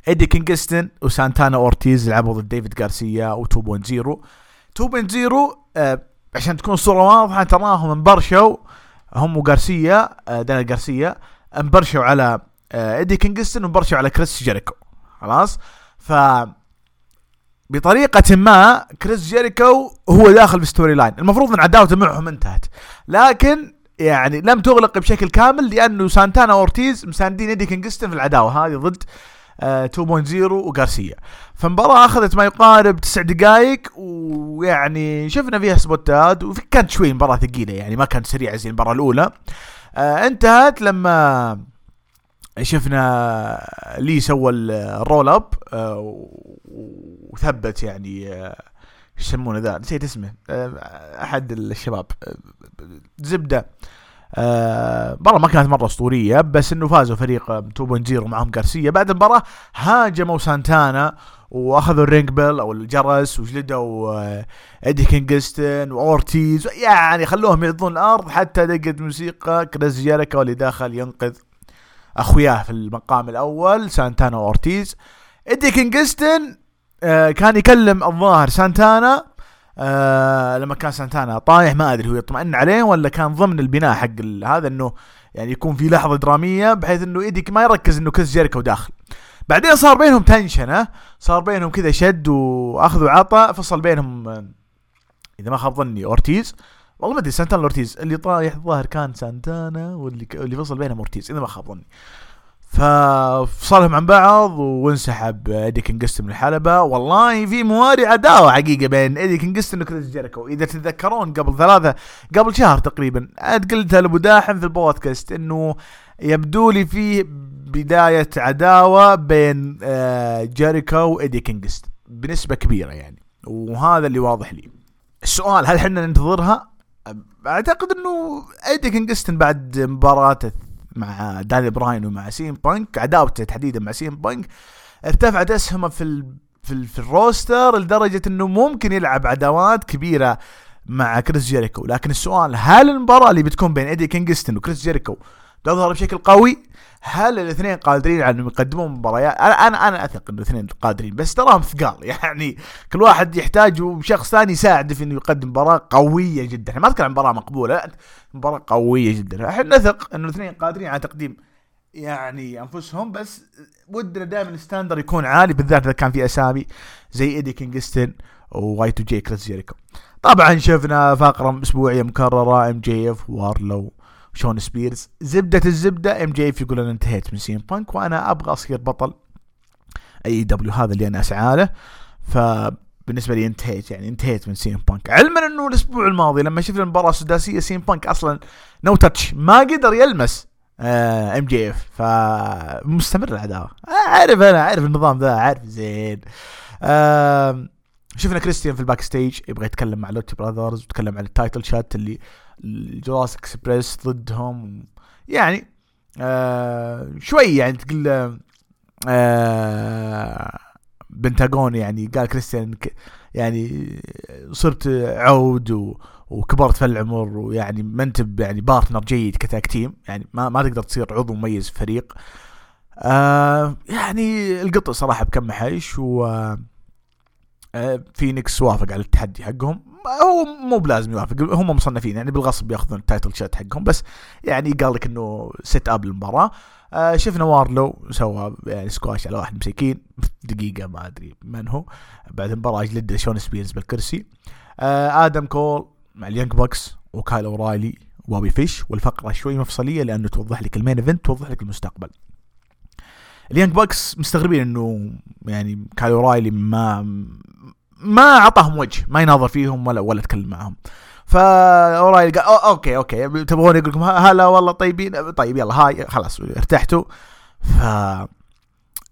إيدي كينغستون وسانتانا أورتيز لعبوا ضد ديفيد غارسيا و2.0 2.0 آه عشان تكون الصورة واضحة تراهم انبرشوا هم وغارسيا آه دانيال غارسيا انبرشوا على إيدي كينغستون وانبرشوا على كريس جيريكو. خلاص؟ ف بطريقة ما كريس جيريكو هو داخل بال story line. المفروض إن عداوته معهم انتهت. لكن يعني لم تغلق بشكل كامل لأنه سانتانا أورتيز مساندين إيدي كينغستون في العداوة. هذه ضد آه 2.0 وغارسيا. فالمباراة أخذت ما يقارب تسع دقائق ويعني شفنا فيها spot ات وكانت شوي مباراة ثقيلة يعني ما كانت سريعة زي المباراة الأولى. آه انتهت لما شفنا لي سوى ال- ال roll up آه، وثبت يعني آه، إيش يسمونه ذا؟ نسيت اسمه آه، أحد الشباب آه، زبدة. آه، مباراة ما كانت مرة أسطورية بس إنه فازوا فريق آه، 2.0 معهم غارسيا. بعد المباراة هاجموا سانتانا وأخذوا ال ring bell أو الجرس وجلدوا آه، إيدي كينغستون وأورتيز. يعني خلوهم يعضون الأرض حتى دقت موسيقى كريس جيريكو اللي دخل ينقذ أخوياه في المقام الأول سانتانا واورتيز ايدي كينغستون آه كان يكلم الظاهر سانتانا آه لما كان سانتانا طايح ما أدري هو يطمئن عليه ولا كان ضمن البناء حق هذا إنه يعني يكون في لحظة درامية بحيث إنه ايديك ما يركز إنه كريس جيريكو داخل. بعدين صار بينهم tension صار بينهم كذا شد واخذ وعطى فصل بينهم آه، إذا ما خاب ظني أورتيز. والله ما أدري سانتانا أورتيز. اللي طايح الظاهر كان سانتانا واللي اللي فصل بينهم أورتيز إذا ما خاب ظني. ففصلهم عن بعض وانسحب ايدي كينغستون من الحلبة. والله في بوادر عداوة حقيقة بين ايدي كينغستون وكريس جيريكو. إذا تتذكرون قبل ثلاثة قبل شهر تقريبا عاد قلتها لابو داحم في البودكاست إنه يبدو لي فيه بداية عداوة بين آه، جيريكو وايدي كينغستون بنسبة كبيرة يعني. وهذا اللي واضح لي. السؤال هل إحنا ننتظرها؟ أعتقد إنه أيدي كينغستون بعد مباراته مع داني براين ومع سي ام بانك عداوته تحديدا مع سي ام بانك ارتفعت أسهمه في ال في, ال في ال roster لدرجة إنه ممكن يلعب عداوات كبيرة مع كريس جيريكو. لكن السؤال هل المباراة اللي بتكون بين أيدي كينغستون وكريس جيريكو تظهر بشكل قوي؟ هل الاثنين قادرين على انهم يقدمون مباريات؟ أنا أنا أنا أثق انه الاثنين قادرين بس تراهم ثقال. يعني كل واحد يحتاج شخص ثاني يساعده في إنه يقدم مباراة قوية جدا. إحنا ما نتكلم عن مباراة مقبولة لا مباراة قوية جدا. إحنا نثق إنه الاثنين قادرين على تقديم يعني أنفسهم بس ودنا دائما ال standard يكون عالي بالذات إذا كان في أسامي زي إيدي كينغستون و Y2J كريس طبعا شفنا فقرة أسبوعية مكررة MJF وواردلو شون سبيرز. زبدة الزبدة MJF يقول أنا انتهيت من سي ام بانك وأنا أبغى أصير بطل AEW هذا اللي أنا أسعى له. فبالنسبة لي انتهيت يعني انتهيت من سي ام بانك. علما إنه الأسبوع الماضي لما شفنا المباراة السداسية سي ام بانك أصلا no touch ما قدر يلمس MJF. فمستمر العداوة. أعرف أنا أعرف النظام ذا عارف زين. شفنا كريستيان في ال backstage يبغى يتكلم مع Lucha Brothers ويتكلم عن ال title shot اللي الجراس إكسبريس ضدهم. يعني آه شوي يعني تقول آه بنتاغون يعني قال كريستيان يعني صرت عود و وكبرت في العمر ويعني ما أنت يعني بارتنر جيد كتاك تيم. يعني ما ما تقدر تصير عضو مميز في فريق. آه يعني القط صراحة بكم حيش و آه، فينيكس وافق على التحدي حقهم. هو مو بلازم يوافق هم مصنفين يعني بالغصب ياخذون التايتل شات حقهم بس يعني قال لك إنه سيت اب المباراة. آه شفنا وارلو سوى يعني سكواش على واحد مسكين دقيقة ما أدري من هو. بعد المباراة جلد شون سبيرز بالكرسي. آه آدم كول مع ال Young Bucks وكايل أورايلي وبوبي فيش. والفقرة شوي مفصلية لأنه توضح لك ال main event توضح لك المستقبل. ال Young Bucks مستغربين انه يعني كايل اورايلي ما ما اعطاهم وجه ما يناظر فيهم ولا ولا تكلم معهم. فاورايلي قال okay okay. تبغون يقول لكم هلا والله طيبين؟ طيب يلا هاي خلاص ارتحتوا. ف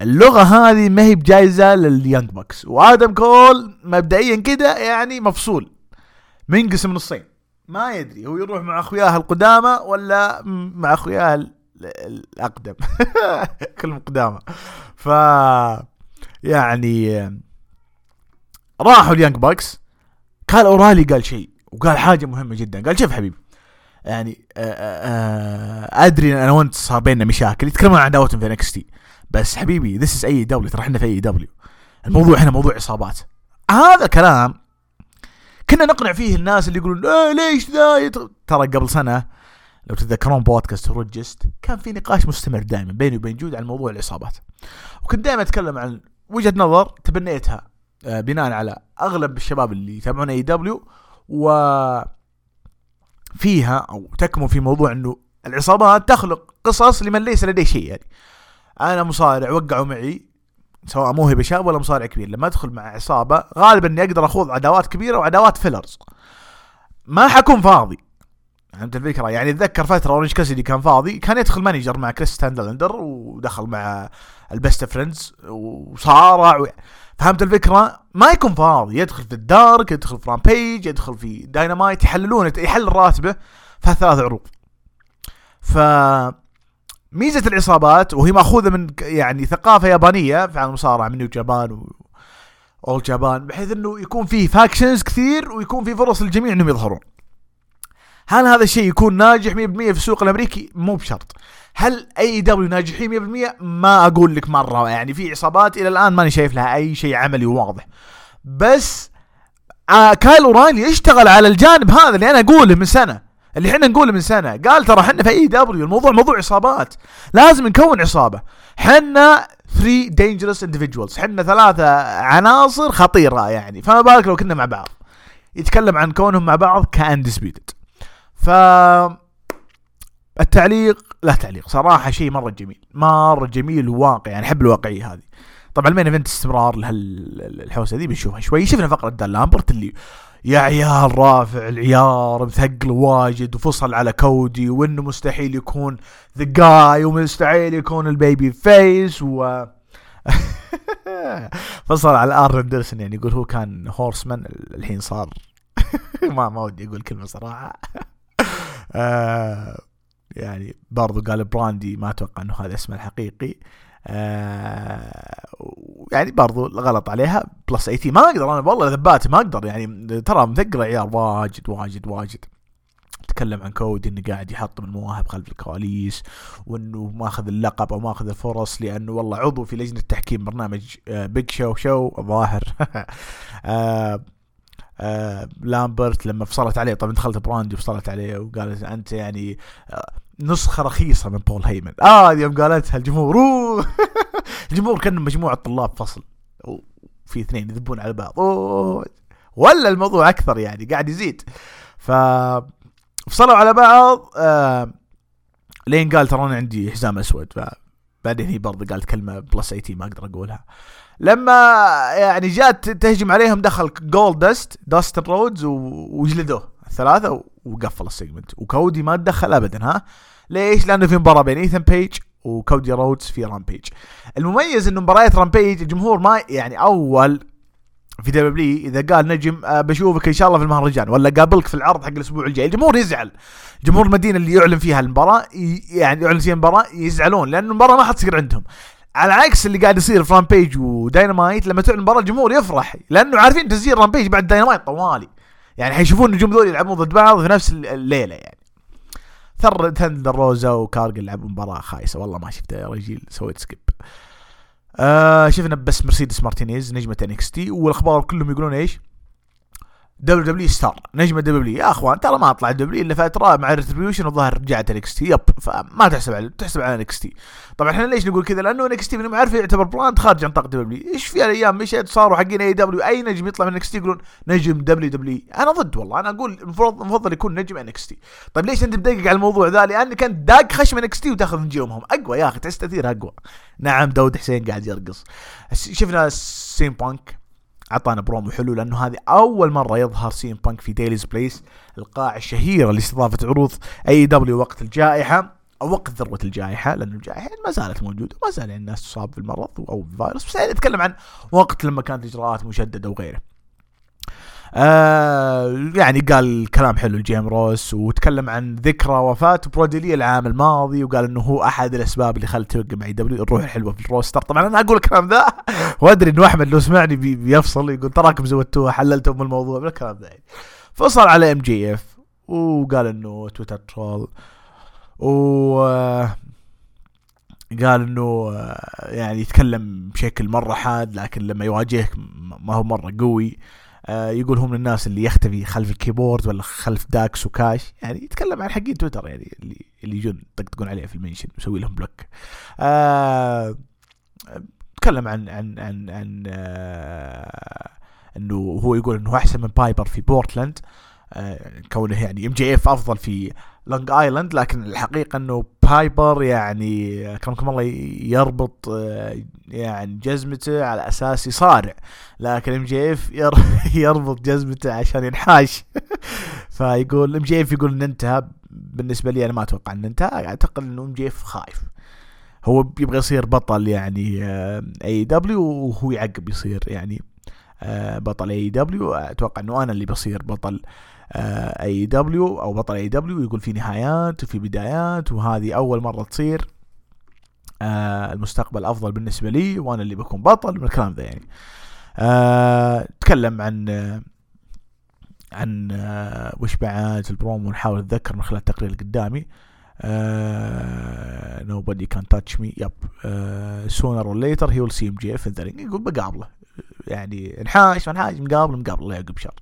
اللغة هذه ما هي بجايزة لل Young Bucks وآدم كول مبدئيا كده يعني مفصول. منقسم نصين. ما يدري هو يروح مع أخوياه القدامى ولا مع أخوياه الأقدم. كلهم قدامى ف يعني راحوا ال Young Bucks. كان أورايلي قال شيء وقال حاجة مهمة جدا. قال شوف حبيبي يعني آآ آآ أدري أنا وأنت صار بيننا مشاكل يتكلمون عن عداوتهم في NXT. بس حبيبي this is AEW ترى إحنا في AEW الموضوع هنا موضوع عصابات هذا كلام كنا نقنع فيه الناس اللي يقولون آه ليش ذا ترى قبل سنة لو تتذكرون بودكاست هروج جست كان في نقاش مستمر دائما بيني وبين جود عن موضوع العصابات. وكنت دائما أتكلم عن وجهة نظر تبنيتها آه، بناء على أغلب الشباب اللي يتابعون AEW و فيها أو تكمن في موضوع إنه العصابات تخلق قصص لمن ليس لديه شيء يعني. أنا مصارع وقعوا معي سواء موهبه شاب ولا مصارع كبير. لما أدخل مع عصابة غالبا إني أقدر أخوض عداوات كبيرة وعداوات fillers ما حكون فاضي. فهمت الفكرة؟ يعني أتذكر فترة اورنج كاسيدي كان فاضي كان يدخل manager مع كريس ستاتلاندر ودخل مع ال Best Friends وصارع و... فهمت الفكرة؟ ما يكون فاضي يدخل في ال Dark يدخل في Rampage يدخل في داينامايت يحللون يحلل راتبه في ثلاث عروض. ف ميزة العصابات وهي مأخوذة من يعني ثقافة يابانية في المصارعة من Japan و All Japan بحيث إنه يكون فيه factions كثير ويكون في فرص للجميع إنهم يظهرون. هل هذا الشيء يكون ناجح 100% في السوق الأمريكي؟ مو بشرط. هل AEW ناجحين 100% ما أقول لك مرة. يعني في عصابات إلى الآن ماني شايف لها أي شيء عملي وواضح بس آه كايل اورايلي اشتغل على الجانب هذا اللي أنا أقوله من سنة. اللي إحنا نقوله من سنة. قال ترى إحنا في AEW الموضوع موضوع عصابات. لازم نكون عصابة. إحنا 3 dangerous individuals. إحنا ثلاثة عناصر خطيرة يعني. فما بالك لو كنا مع بعض. يتكلم عن كونهم مع بعض ك Undisputed ف التعليق لا تعليق صراحة شيء مرة جميل مرة جميل وواقعي يعني أحب الواقعية هذه. طبعا ال main event استمرار لهالحوسة ذي بنشوفها شوي. شفنا فقرة دان لامبرت اللي يا عيال رافع العيار مثقل واجد وفصل على كودي وإنه مستحيل يكون the guy ومستحيل يكون ال babyface و فصل على آرن أندرسون يعني يقول هو كان Horseman الحين صار ما ما ودي أقول كلمة صراحة. آه يعني برضو قال براندي ما أتوقع إنه هذا اسمه الحقيقي. آه يعني برضو غلط عليها. plus 18 ما أقدر أنا والله ذبات ما أقدر يعني. ترى مثقل عيار واجد واجد واجد. تكلم عن كودي إنه قاعد يحطم المواهب خلف الكواليس وإنه ماخذ اللقب أو ماخذ الفرص لأنه والله عضو في لجنة تحكيم برنامج Big Show Show الظاهر. آه لامبرت لما فصلت عليه طبعا دخلت براندي وفصلت عليه وقالت أنت يعني آه نسخة رخيصة من بول هيمن. آه يوم قالتها الجمهور الجمهور كان مجموعة طلاب فصل وفي اثنين يذبون على بعض. أوه. ولا الموضوع أكثر يعني قاعد يزيد. ف فصلوا على بعض آه لين قال ترى أنا عندي حزام أسود. فبعدين هي برضه قالت كلمة plus eighteen ما أقدر أقولها. لما يعني جات تهجم عليهم دخل Goldust داستن رودز وجلدوه الثلاثه وقفل ال segment. وكودي ما تدخل ابدا ها؟ ليش؟ لأنه في مباراة بين ايثن بيج وكودي رودز في Rampage. المميز إنه مباريات Rampage الجمهور ما يعني أول في WWE إذا قال نجم آه، بشوفك إن شاء الله في المهرجان ولا قابلك في العرض حق الأسبوع الجاي. الجمهور يزعل. جمهور المدينة اللي يعلن فيها المباراه يعني يعلن فيها المباراة يزعلون لأن المباراة ما حتصير عندهم. على عكس اللي قاعد يصير في Rampage و Dynamite لما تعلن مباراة الجمهور يفرح. لأنه عارفين تسجيل Rampage بعد داينامايت طوالي. يعني حيشوفون النجوم ذول يلعبون ضد بعض في نفس الليلة يعني. ثر ثندر روزا وكارجل لعبوا مباراة خايسة. والله ما شفتها يا رجل سويت سكيب. آه شفنا بس مرسيدس مارتينيز نجمة انكس تي والأخبار كلهم يقولون إيش؟ دبليو دبليو ستار نجمه دبليو يا أخوان ترى ما طلع دبليو إلا فتره مع ريتريبيوشن الظاهر رجعت انكس تي يب فما تحسب على تحسب على انكس تي طبعا إحنا ليش نقول كذا؟ لأنه انكس تي من عارف يعتبر براند خارج عن طاقة دبليو إيش في الأيام مشيت صاروا حقين اي دبليو أي نجم يطلع من انكس تي يقولون نجم WWE أنا ضد والله. أنا أقول المفروض المفضل يكون نجم NXT طيب ليش أنت مدقق على الموضوع ذا؟ لأن كان داق خشم NXT وتأخذ نجومهم أقوى يا أخي تحس تاثير أقوى. نعم داود حسين قاعد يرقص. شفنا سي ام بانك اعطانا برومو حلو لأنه هذه أول مرة يظهر سي ام بانك في ديليز بليس القاعه الشهيره لاستضافه عروض اي دبليو e وقت الجائحة أو وقت ذروة الجائحة لأنه الجائحة ما زالت موجودة وما زال الناس تصاب بالمرض أو بالفيروس بس نتكلم عن وقت لما كانت إجراءات مشددة وغيره. آه يعني قال كلام حلو لجيم روس وتكلم عن ذكرى وفاة برودي لي العام الماضي وقال إنه هو أحد الأسباب اللي خلت توقع مع AEW الروح الحلوة في ال roster طبعا أنا أقول الكلام ذا وأدري إنه أحمد لو سمعني بي بيفصل يقول تراكم زودتوها حللتوا من الموضوع بالكلام ذا يعني. فصل على MJF وقال إنه تويتر troll و قال إنه يعني يتكلم بشكل مرة حاد لكن لما يواجهك ما هو مرة قوي آه، يقول هم الناس اللي يختفي خلف ال keyboard ولا خلف داكس وكاش. يعني يتكلم عن حقين تويتر يعني اللي اللي يجون يطقطقون عليه في ال mention يسوي لهم block. آه تكلم عن عن عن عن آه إنه هو يقول إنه أحسن من بايبر في بورتلاند. آه كونه يعني MJF أفضل في لونج ايلاند لكن الحقيقة إنه بايبر يعني كرمكم الله يربط آه، يعني جزمته على أساس يصارع. لكن MJF يربط جزمته عشان ينحاش. فيقول MJF يقول ان انتهى بالنسبة لي أنا ما أتوقع ان انتهى. أعتقد إنه MJF خايف. هو يبغى يصير بطل يعني AEW وهو يعقب يصير يعني آه، بطل AEW أتوقع إنه أنا اللي بصير بطل. AEW أو بطل AEW يقول في نهايات وفي بدايات وهذه أول مرة تصير. آه المستقبل أفضل بالنسبة لي وأنا اللي بكون بطل من الكلام ذا يعني. آه تكلم عن آه عن آه وش بعد البرومو نحاول نتذكر من خلال التقرير اللي قدامي uh, nobody can touch me. yep. or later he will see MJF in the ring. يقول بقابله. يعني انحاش انحاش مقابل مقابل الله يعقب شر.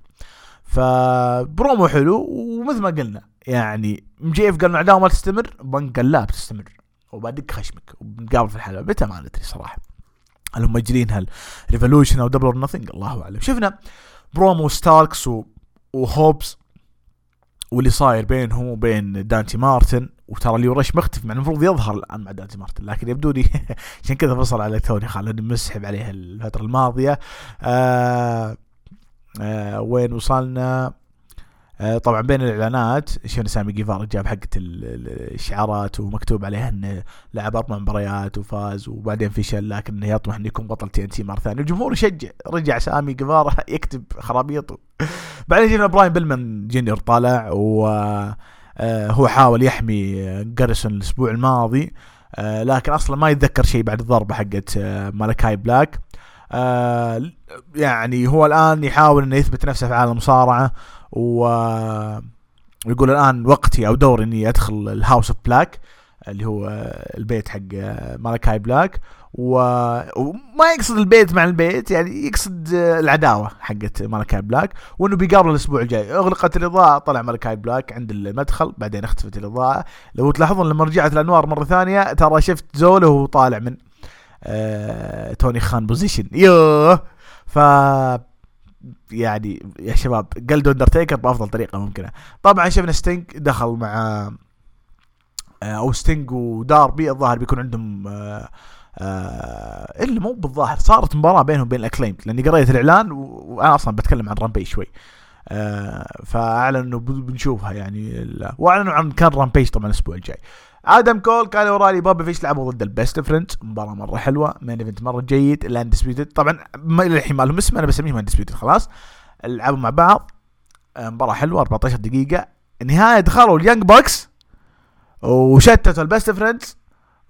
فبرومو حلو ومثل ما قلنا يعني MJF قال العداوه ما تستمر بنك قال لا بتستمر. وبدق خشمك وبنقابل في الحلبة. متى ما ندري صراحة. هل هم مجرين هل Revolution أو Double or Nothing الله أعلم. شفنا برومو ستاركس و... وهوبس واللي صاير بينهم وبين دانتي مارتن. وترى ليو رش مختفي مع المفروض يظهر الآن مع دانتي مارتن لكن يبدو لي عشان كذا فصل على توني خالد مسحب عليها الفترة الماضية. آه وين وصلنا؟ آه طبعا بين الإعلانات شفنا سامي جيفارا جاب حقة الشعارات ومكتوب عليها انه لعب أربع مباريات وفاز وبعدين فشل لكن يطمح إنه يكون بطل TNT مرة ثانية. الجمهور يشجع. رجع سامي جيفارا يكتب خرابيط بعدين شفنا براين بيلمان جونيور طالع و آه حاول يحمي جاريسون الأسبوع الماضي آه لكن أصلا ما يتذكر شيء بعد الضربة حقت آه مالكاي بلاك. آه يعني هو الآن يحاول إنه يثبت نفسه في عالم المصارعه و ويقول الآن وقتي أو دوري إني أدخل ال House of Black اللي هو البيت حق مالكاي بلاك. و... وما يقصد البيت مع البيت يعني يقصد العداوة حقت مالكاي بلاك. وإنه بيقابل الأسبوع الجاي. أغلقت الاضاءه طلع مالكاي بلاك عند المدخل بعدين اختفت الاضاءه لو تلاحظون لما رجعت الأنوار مرة ثانية ترى شفت زوله وهو طالع من آه توني خان position يوه. ف يعني يا شباب قلد اندرتيكر بأفضل طريقة ممكنة. طبعا شفنا ستينج دخل مع آه، أو ستينج وداربي. الظاهر بيكون عندهم آه آه إلا مو بالظاهر صارت مباراة بينهم وبين ال Acclaimed لأني قريت الإعلان وأنا أصلا بتكلم عن Rampage شوي. آه فاعلن انه بنشوفها يعني وأعلنوا عن card Rampage طبعا الأسبوع الجاي. آدم كول كايل أورايلي بابي فيش لعبوا ضد ال Best Friends مباراة مرة حلوة main event مرة جيد ال Undisputed طبعا ما الحين ما لهم اسم أنا بسميهم Undisputed خلاص. لعبوا مع بعض آه، مباراة حلوة 14 دقيقة. النهايه دخلوا ال Young Bucks وشتتوا ال Best Friends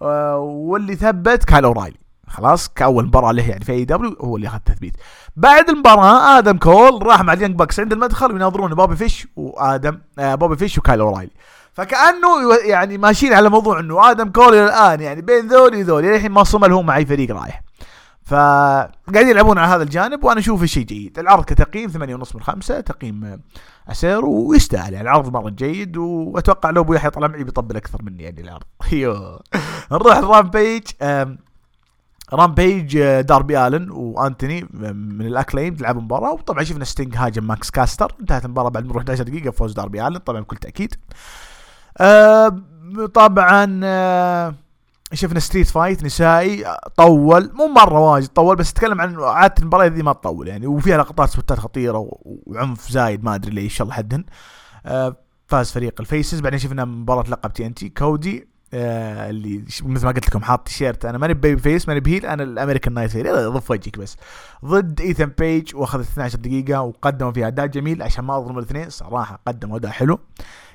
آه، واللي ثبت كايل أورايلي. خلاص كأول مباراة له يعني في AEW هو اللي أخذ تثبيت. بعد المباراة آدم كول راح مع ال Young Bucks عند المدخل ويناظرون بوبي فيش وادم آه بوبي فيش وكايل أورايلي. فكأنه يعني ماشيين على موضوع إنه آدم كول إلى الآن يعني بين ذولي وذولي الحين ما صمل هو مع اي فريق رايح. فقاعدين يلعبون على هذا الجانب وأنا اشوفه شيء جيد. العرض كتقييم ثمانية ونص من خمسة تقييم اسير ويستاهل. يعني العرض مرة جيد وأتوقع لو أبو يحيى طلع معي بيطبل أكثر مني يعني العرض. أيوه نروح ل Rampage Rampage داربي آلن وأنتوني من ال Acclaimed لعب مباراة. وطبعا شفنا ستينج هاجم ماكس كاستر. انتهت المباراة بعد مرور 11 دقيقة فوز داربي آلن. طبعا بكل تأكيد. أه طبعا أه شفنا street fight نسائي طول مو مرة واجد طول بس اتكلم عن عادة المباريات دي ما تطول يعني وفيها لقطات سبوتات خطيرة وعنف زايد ما أدري ليش الله حدن آه فاز فريق ال faces بعدين شفنا مباراة لقب TNT كودي آه اللي مثل ما قلت لكم حاط تيشيرت أنا ماني babyface ماني ب heel أنا ال American Nightmare ضف وجهك بس. ضد ايثن بيج وأخذ 12 دقيقة وقدموا فيها أداء جميل عشان ما اظلم الاثنين صراحة قدموا أداء حلو.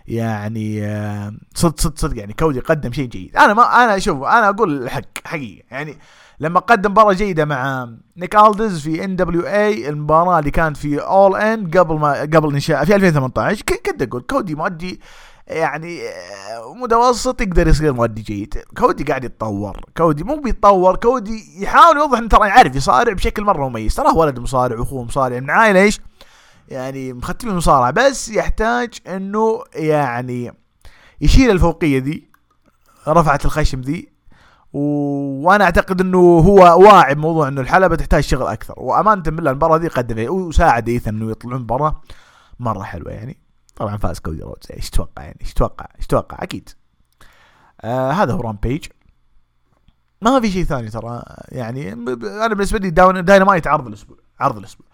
يعني آه، صدق صدق صدق يعني كودي قدم شيء جيد. أنا ما أنا شوف أنا أقول الحق حقيقه يعني لما قدم مباراة جيدة مع نيك ألديس في NWA المباراة اللي كانت في All In قبل ما قبل انشاء في 2018 كنت أقول كودي مؤدي يعني آه، متوسط يقدر يصير مؤدي جيد. كودي قاعد يتطور كودي مو بيتطور كودي يحاول يوضح إنه ترى يعرف يصارع بشكل مرة مميز. ترى ولد مصارع واخوه مصارع من عائله إيش؟ يعني مختم المصارعة بس يحتاج إنه يعني يشيل الفوقية ذي رفعت الخشم ذي و... وأنا أعتقد إنه هو واعي بموضوع إنه الحلبة تحتاج شغل أكثر. وأمانة بالله المباراة ذي قدم وساعد إيثن إنه يطلعون مباراة مرة حلوة يعني. طبعا فاز كودي رودز إيش تتوقع يعني؟ إيش تتوقع؟ إيش تتوقع؟ أكيد. آه هذا هو Rampage. ما في شيء ثاني ترى يعني أنا بالنسبة لي داينامايت عرض الأسبوع عرض الأسبوع.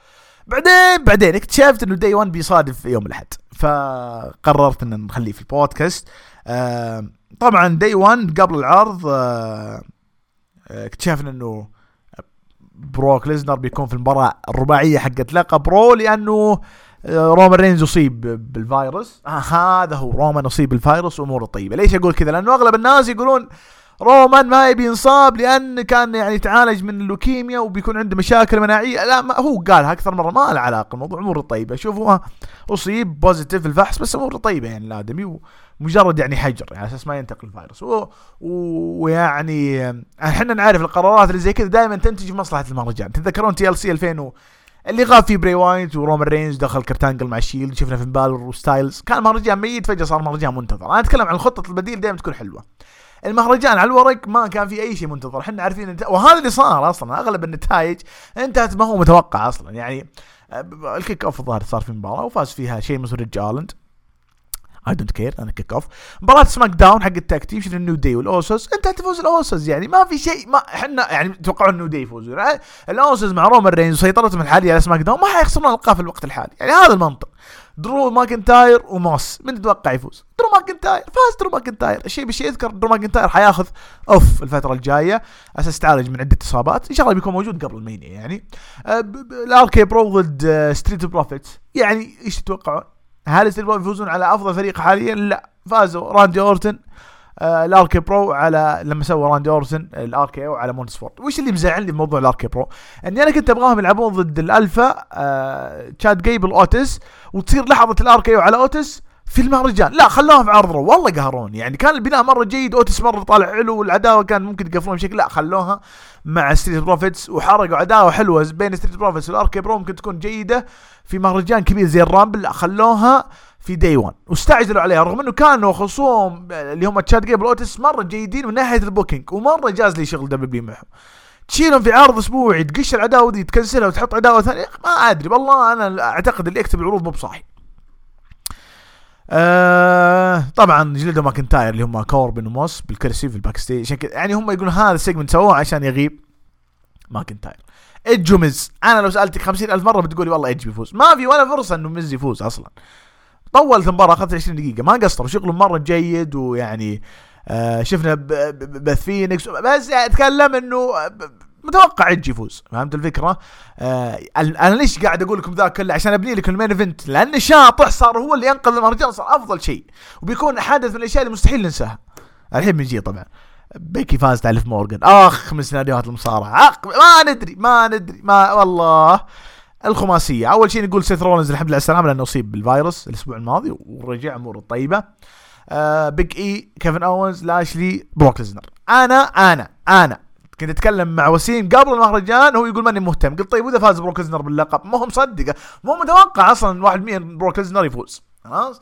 بعدين بعدين اكتشفت إنه Day 1 بيصادف يوم الأحد. فقررت إن نخليه في البودكاست. طبعا Day 1 قبل العرض اكتشفنا إنه بروك ليسنر بيكون في المباراة الرباعية حقت لقب برو لأنه آه، رومان رينز اصيب بالفيروس. آه هذا هو رومان اصيب بالفيروس وأموره طيبة. ليش أقول كذا؟ لأنه أغلب الناس يقولون رومان ما يبي ينصاب لأن كان يعني يتعالج من اللوكيميا وبيكون عنده مشاكل مناعية. لا ما هو قالها أكثر مرة ما له علاقة الموضوع اموره طيبة. شوفوا أصيب positive الفحص بس اموره طيبة يعني الادمي ومجرد يعني حجر يعني أساس ما ينتقل الفيروس. ويعني إحنا نعرف القرارات اللي زي كذا دائما تنتج في مصلحة المهرجان. تتذكرون TLC 2000 اللي غاب فيه بري وايت ورومان رينز دخل كيرت انجل مع الشيلد شفنا في بالور وستايلز. كان مهرجان ميت فجأة صار مهرجان منتظر. أنا أتكلم عن الخطة البديل دائما تكون حلوة. المهرجان على الورق ما كان في أي شيء منتظر. إحنا عارفين انت... وهذا اللي صار أصلا أغلب النتائج انتهت ما هو متوقع أصلا. يعني ال kick off الظاهر صار في مباراة وفاز فيها شيء مثل ريج ايلاند I don't care أنا kick off. مباراة سماك داون حق ال tag team شفنا النيو داي والأوسوس؟ انت تفوز الأوسوس يعني ما في شيء ما إحنا يعني توقعوا النيو داي يفوزون الأوسوس مع رومان رينز وسيطرتهم الحالية على سماك داون ما حيخسرون ألقاب في الوقت الحالي. يعني هذا المنطق. درو ماكنتاير وموس. من تتوقع يفوز؟ درو ماكنتاير. فاز درو ماكنتاير. الشيء بشيء يذكر درو ماكنتاير حياخذ off الفترة الجاية. أساس يتعالج من عدة إصابات. إن شاء الله بيكون موجود قبل المينيا يعني. ال RK-Bro ضد ستريت بروفيت يعني إيش تتوقعون؟ هل ستريت بروفيت يفوزون على أفضل فريق حاليا؟ لا. فازوا راندي أورتن. آه ال RK-Bro على لما سوى راندي اورتن ال RKO على مونتسفورد. وش اللي مزعلني بموضوع ال RK-Bro إني أنا كنت أبغاهم يلعبون ضد الألفا آه تشاد جيبل اوتيس وتصير لحظة ال RKO على أوتيس في المهرجان. لا خلوهم في عرض والله قهروني. يعني كان البناء مرة جيد أوتيس مرة طالع حلو والعداوة كان ممكن يقفلون بشكل لا خلوها مع ستريت بروفيتس وحرقوا عداوة حلوة بين ستريت بروفيتس وال RK-Bro ممكن تكون جيدة في مهرجان كبير زي الرامبل. لا خلوها في Day 1 واستعجلوا عليها رغم إنه كانوا خصوم اللي هم تشاد جيبل اوتيس مرة جيدين من ناحية ال booking ومرة جاز لي شغل WWE معهم. تشيلهم في عرض أسبوعي تقش العداوه دي تكنسلها وتحط عداوة ثانية ما أدري والله أنا أعتقد اللي يكتب العروض مو بصاحي آه طبعا جلدوا ماكنتاير اللي هم كوربن وموس بالكرسي في ال back يعني هم يقولون هذا ال segment سووه عشان يغيب ماكنتاير. ايدج وميز أنا لو سألتك خمسين ألف مرة بتقولي والله ايدج بيفوز. ما في ولا فرصة إنه ميز يفوز أصلا. طولت المباراة اخذت 20 دقيقة ما قصروا شغلهم مرة جيد ويعني آه شفنا بث فينيكس بس أتكلم إنه متوقع يجي يفوز فهمت الفكرة؟ آه أنا ليش قاعد أقول لكم ذا كله عشان أبني لكم ال main event؟ لأن شطح صار هو اللي ينقذ المهرجان صار أفضل شيء وبيكون حدث من الأشياء اللي مستحيل ننساها. الحين بنجي طبعا. بيكي فازت على مورجان آخ من سيناريوهات المصارعة. ما ندري ما ندري ما والله. الخماسية. أول شيء نقول سيث رولنز الحمد لله السلامة لأنه أصيب بالفيروس الأسبوع الماضي ورجع أموره طيبه آه بيج إي كيفن اونز لاشلي بروك ليسنر أنا أنا أنا كنت أتكلم مع وسيم قبل المهرجان هو يقول ماني مهتم. قلت طيب وإذا فاز بروك ليسنر باللقب؟ ما هو مصدقة. مو متوقع أصلا 100% بروك ليسنر يفوز. خلاص؟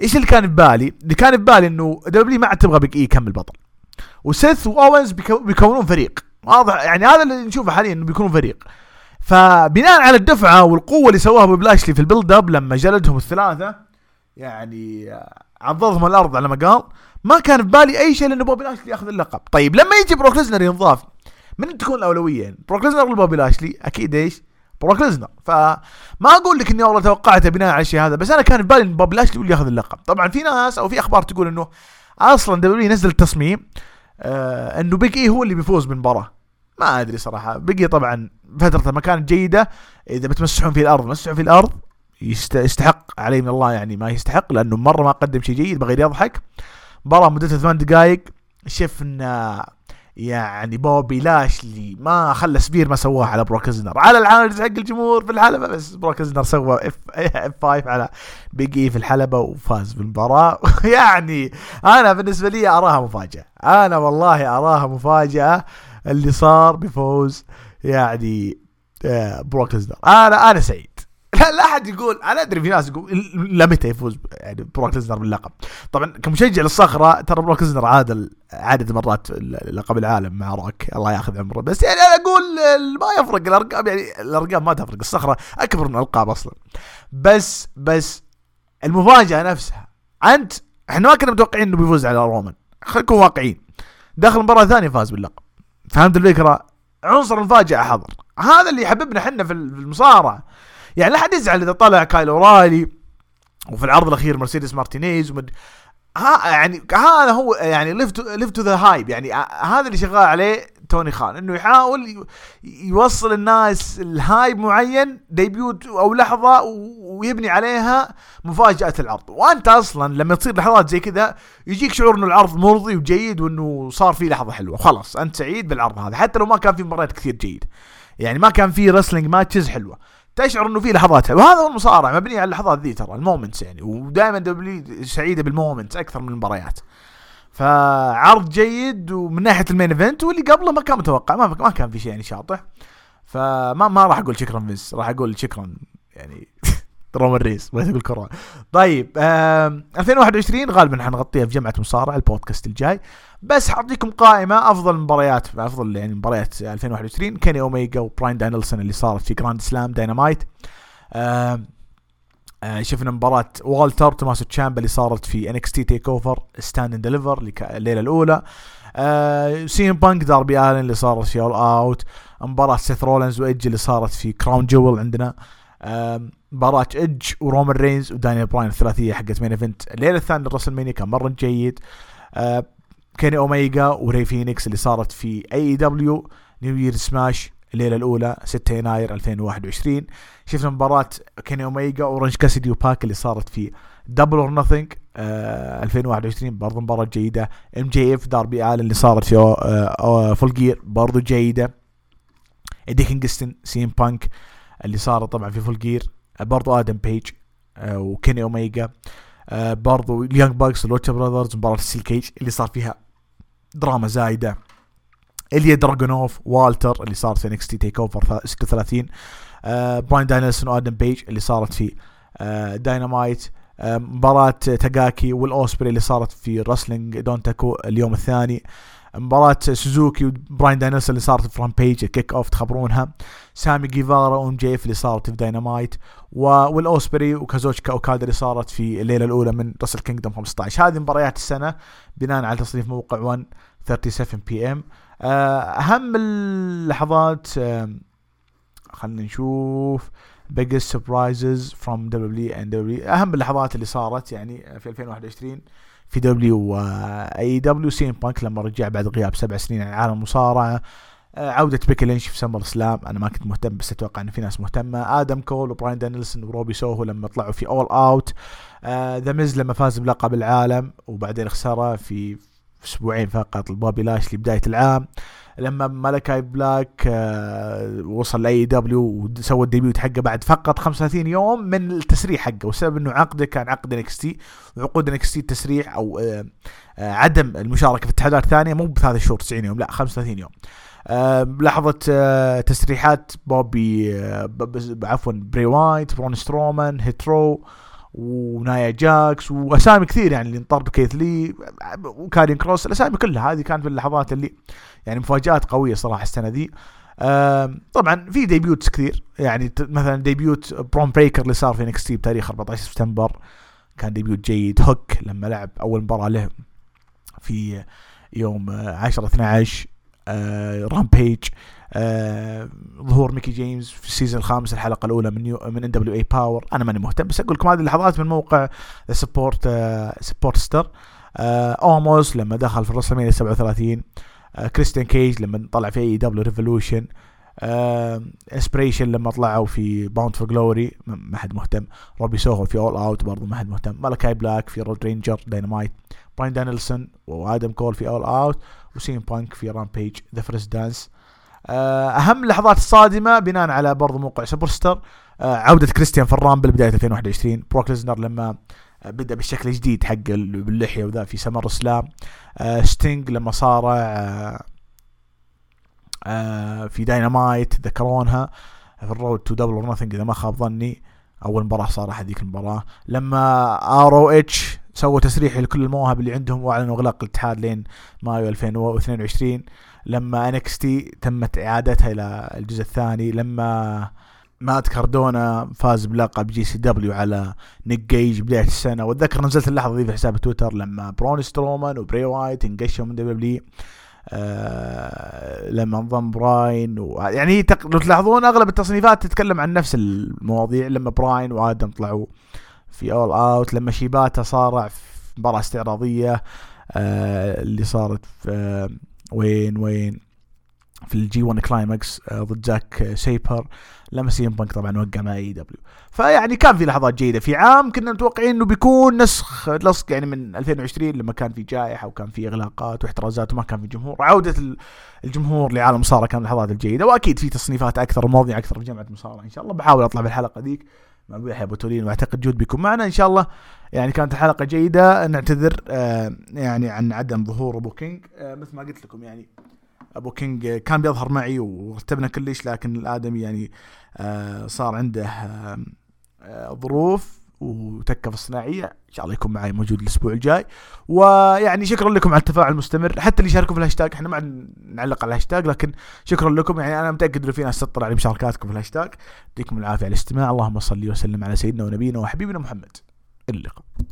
إيش اللي كان ببالي؟ اللي كان ببالي إنه WWE ما عاد تبغى بيج إي يكمل بطل. وسيث وأوينز بيكو بيكونون فريق. واضح يعني هذا اللي نشوفه حاليا إنه بيكونوا فريق. فبناء على الدفعة والقوة اللي سواها بوبي لاشلي في ال build up لما جلدهم الثلاثة يعني عضضهم الأرض على ما قال ما كان ببالي أي شيء لأنه بوبي لاشلي يأخذ اللقب. طيب لما يجي بروك ليسنر ينضاف من تكون الاولويه يعني بروك ليسنر ولا بوبي لاشلي؟ أكيد إيش؟ بروك ليسنر. فما أقول لك إني والله توقعته بناء على الشيء هذا بس أنا كان ببالي إن بوبي لاشلي هو اللي يأخذ اللقب. طبعا في ناس أو في أخبار تقول إنه أصلا دبليو نزل تصميم آه إنه بيج اي هو اللي بيفوز بالمباراة. ما أدري صراحة. بيجي طبعا فترته كانت جيده إذا بتمسحون في الأرض مسحون في الأرض يستحق عليه من الله يعني ما يستحق لأنه مرة ما قدم شيء جيد بغير يضحك. مباراه مدتها ثمان دقائق شفنا يعني بوبي لاشلي ما خلى سبير ما سواه على بروكزنر على العالم حق الجمهور في الحلبة بس بروكزنر سوى اف اف 5 على بيج إي في الحلبة وفاز بالمباراة. يعني أنا بالنسبة لي أراها مفاجأة. أنا والله أراها مفاجأة اللي صار بفوز يعني آه، بروك ليسنر أنا أنا سعيد. لا لا أحد يقول أنا أدري في ناس يقول لا متى يفوز يعني بروك ليسنر باللقب. طبعا كمشجع للصخرة ترى بروك ليسنر عاد عدد مرات لقب العالم مع روك. الله يأخذ عمره. بس يعني أنا أقول ما يفرق الأرقام يعني الأرقام ما تفرق. الصخرة أكبر من الألقاب أصلا. بس بس المفاجأة نفسها أنت إحنا ما كنا متوقعين إنه بيفوز على رومان. خلينا نكون واقعيين. داخل مباراة ثانية فاز باللقب. فهمت الفكرة؟ عنصر المفاجاه حضر. هذا اللي يحببنا إحنا في المصارعة. يعني لا حد يزعل إذا طلع كايل أورايلي وفي العرض الأخير مرسيدس مارتينيز ومد... ها يعني هذا هو يعني live to the hype يعني هذا اللي شغال عليه توني خان إنه يحاول يوصل الناس ال hype معين debut أو لحظة ويبني عليها مفاجأة العرض. وأنت أصلا لما تصير لحظات زي كذا يجيك شعور إنه العرض مرضي وجيد وإنه صار في لحظة حلوة. خلاص أنت سعيد بالعرض هذا حتى لو ما كان في مباريات كثير جيد. يعني ما كان في wrestling matches حلوة. تشعر إنه في لحظات وهذا هو المصارعة مبنية على اللحظات ذي ترى ال moments يعني. ودائما دبليو سعيدة بال moments أكثر من المباريات. فعرض جيد ومن ناحية ال main event واللي قبله ما كان متوقع ما, ما كان في شيء يعني شاطح. فما ما راح أقول شكرا فيسبوك راح أقول شكرا يعني رومان رينز بغيت أقول كورونا. طيب 2021 غالبا حنغطيها في جمعة مصارعة البودكاست الجاي. بس حاعطيكم قائمة أفضل مباريات أفضل يعني مباريات 2021 كيني اوميجا وبراين دانيلسون اللي صارت في Grand Slam Dynamite شفنا مباراة والتر توماسو تشامبا اللي صارت في NXT TakeOver Stand & Deliver الليلة الأولى. آه سي إم بانك و داربي آلن اللي صارت في All Out مباراة سيث رولنز وايدج اللي صارت في Crown Jewel عندنا. آه مباراة ايدج ورومان رينز ودانيال براين الثلاثية حقت main event الليلة الثانية للرسل مانيا كان مرة جيد. آه كيني اوميجا وري فينيكس اللي صارت في اي دبليو نيو يير سماش الليلة الأولى 6 يناير 2021 شفنا مباراة كيني اوميجا اورنج كاسيدي وباك اللي صارت في Double or Nothing 2021 برضه مباراة جيدة. إم جي إف داربي آلن اللي صارت في Full Gear برضه جيدة. ايدي كينجستن سي إم بانك اللي صارت طبعا في Full Gear برضه آدم بيج آه وكيني اوميجا برضو ال Young Bucks ال Lucha Brothers مباراة ال steel cage اللي صار فيها دراما زايدة. إليا دراجونوف والتر اللي صارت في NXT TakeOver 36 آه براين داينلسون وآدم بيج اللي صارت في آه داينامايت آه مباراة تاكاكي والأوسبري اللي صارت في رسلينج دون تاكو اليوم الثاني مباراة سوزوكي وبراين داينلسون اللي صارت في رامبيج كيك أوف تخبرونها سامي جيفارا وام جيف اللي صارت في داينامايت والأوسبري وكازوتشكا أوكادا اللي صارت في الليلة الأولى من رسل كينجدوم 15 هذه مباريات السنة بناء على تصنيف موقع 1 37 بي إم. أهم اللحظات خلينا نشوف. Biggest surprises from WWE and WWE أهم اللحظات اللي صارت يعني في 2021 في WWE و AEW سي إم بانك لما رجع بعد غياب سبع سنين عن عالم المصارعة عودة بيكي لينش في SummerSlam أنا ما كنت مهتم بس أتوقع إن في ناس مهتمة. آدم كول وبراين دانيلسون وروبي سوهو لما طلعوا في All Out ذا ميز لما فاز بلقب العالم وبعدين خسره في أسبوعين فقط لبوبي لاشلي لبداية العام. لما ملكاي بلاك آه وصل ل AEW وسوى ال debut حقه بعد فقط 35 يوم من التسريح حقه والسبب إنه عقده كان عقد NXT وعقود NXT التسريح أو آه آه عدم المشاركة في اتحادات ثانية مو بثلاث شهور 90 يوم لا 35 يوم. لحظة تسريحات بوبي عفوا بري وايت برون سترومان هيترو ونايا جاكس وأسامي كثير يعني اللي انطردوا كيث لي وكاريون كروس الأسامي كلها هذه كانت في اللحظات اللي يعني مفاجآت قوية صراحة السنة ذي. طبعا في debuts كثير يعني مثلا debut برون بريكر اللي صار في NXT بتاريخ 14 سبتمبر كان debut جيد. هوك لما لعب أول مباراة له في يوم 10 12 Rampage ظهور ميكي جيمس في ال season الخامس الحلقة الأولى من يو من NWA Powerrr أنا ماني مهتم بس أقول لكم هذه اللحظات من موقع سبورت آه سبورت ستار آه اوموس لما دخل في ال WrestleMania 37 آه كريستيان كيج لما طلع في AEW Revolution انسبيريشن لما طلعوا في Bound for Glory ما حد مهتم. روبي سوهو في All Out برضو ما حد مهتم. مالكاي بلاك في Road Rager Dynamite براين دانيلسون وادم كول في All Out وسي إم بانك في Rampage The First Dance أهم اللحظات الصادمة بناء على برضو موقع سوبرستر آه عودة كريستيان في ال Rumble بدايه 2021 بروك ليزنر لما بدأ بالشكل الجديد حق باللحية وذا في SummerSlam آه ستينج لما صارع آه آه في داينامايت ذكرونها. في ال Road to Double or إذا ما خاب ظني. أول مباراة صار هذيك المباراة. لما ROH سووا تسريح لكل المواهب اللي عندهم وأعلنوا إغلاق الاتحاد لين مايو 2022 لما NXT تمت إعادتها إلى الجزء الثاني لما مات كاردونا فاز بلقب GCW على نيك جيج بداية السنة. وأتذكر نزلت اللحظة دي في حساب تويتر لما برون سترومان وبري وايت انقشوا من WWE آه لما انضم براين و... يعني تق... لو تلاحظون أغلب التصنيفات تتكلم عن نفس المواضيع لما براين وآدم طلعوا في All Out لما شيباتا صارع في مباراة استعراضية آه اللي صارت في آه وين وين في ال G1 Climax آه ضد جاك سيبر لما سي ام بانك طبعا وقع مع AEW فيعني كان في لحظات جيدة. في عام كنا متوقعين إنه بيكون نسخ لصق يعني من 2020 لما كان في جائحة وكان في إغلاقات واحترازات وما كان في جمهور. عودة الجمهور لعالم المصارعه كان اللحظات الجيدة. وأكيد في تصنيفات أكثر ومواضيع أكثر في جامعه المصارعه إن شاء الله. بحاول أطلع بالحلقة ذيك. مع ابو يحيى أبو تولين وأعتقد جود بيكون معنا إن شاء الله. يعني كانت الحلقة جيدة. نعتذر آه يعني عن عدم ظهور أبو كينج آه مثل ما قلت لكم يعني أبو كينج كان بيظهر معي ورتبنا كلش لكن الآدمي يعني آه صار عنده ظروف وتكة في الصناعية. ان شاء الله يكون معي موجود الأسبوع الجاي. ويعني شكرا لكم على التفاعل المستمر. حتى اللي شاركوا في الهاشتاج إحنا ما نعلق على الهاشتاج لكن شكرا لكم. يعني أنا متأكد إنه في ناس تطلع على مشاركاتكم في الهاشتاج. يعطيكم العافية على الاستماع. اللهم صل وسلم على سيدنا ونبينا وحبيبنا محمد. اللقاء.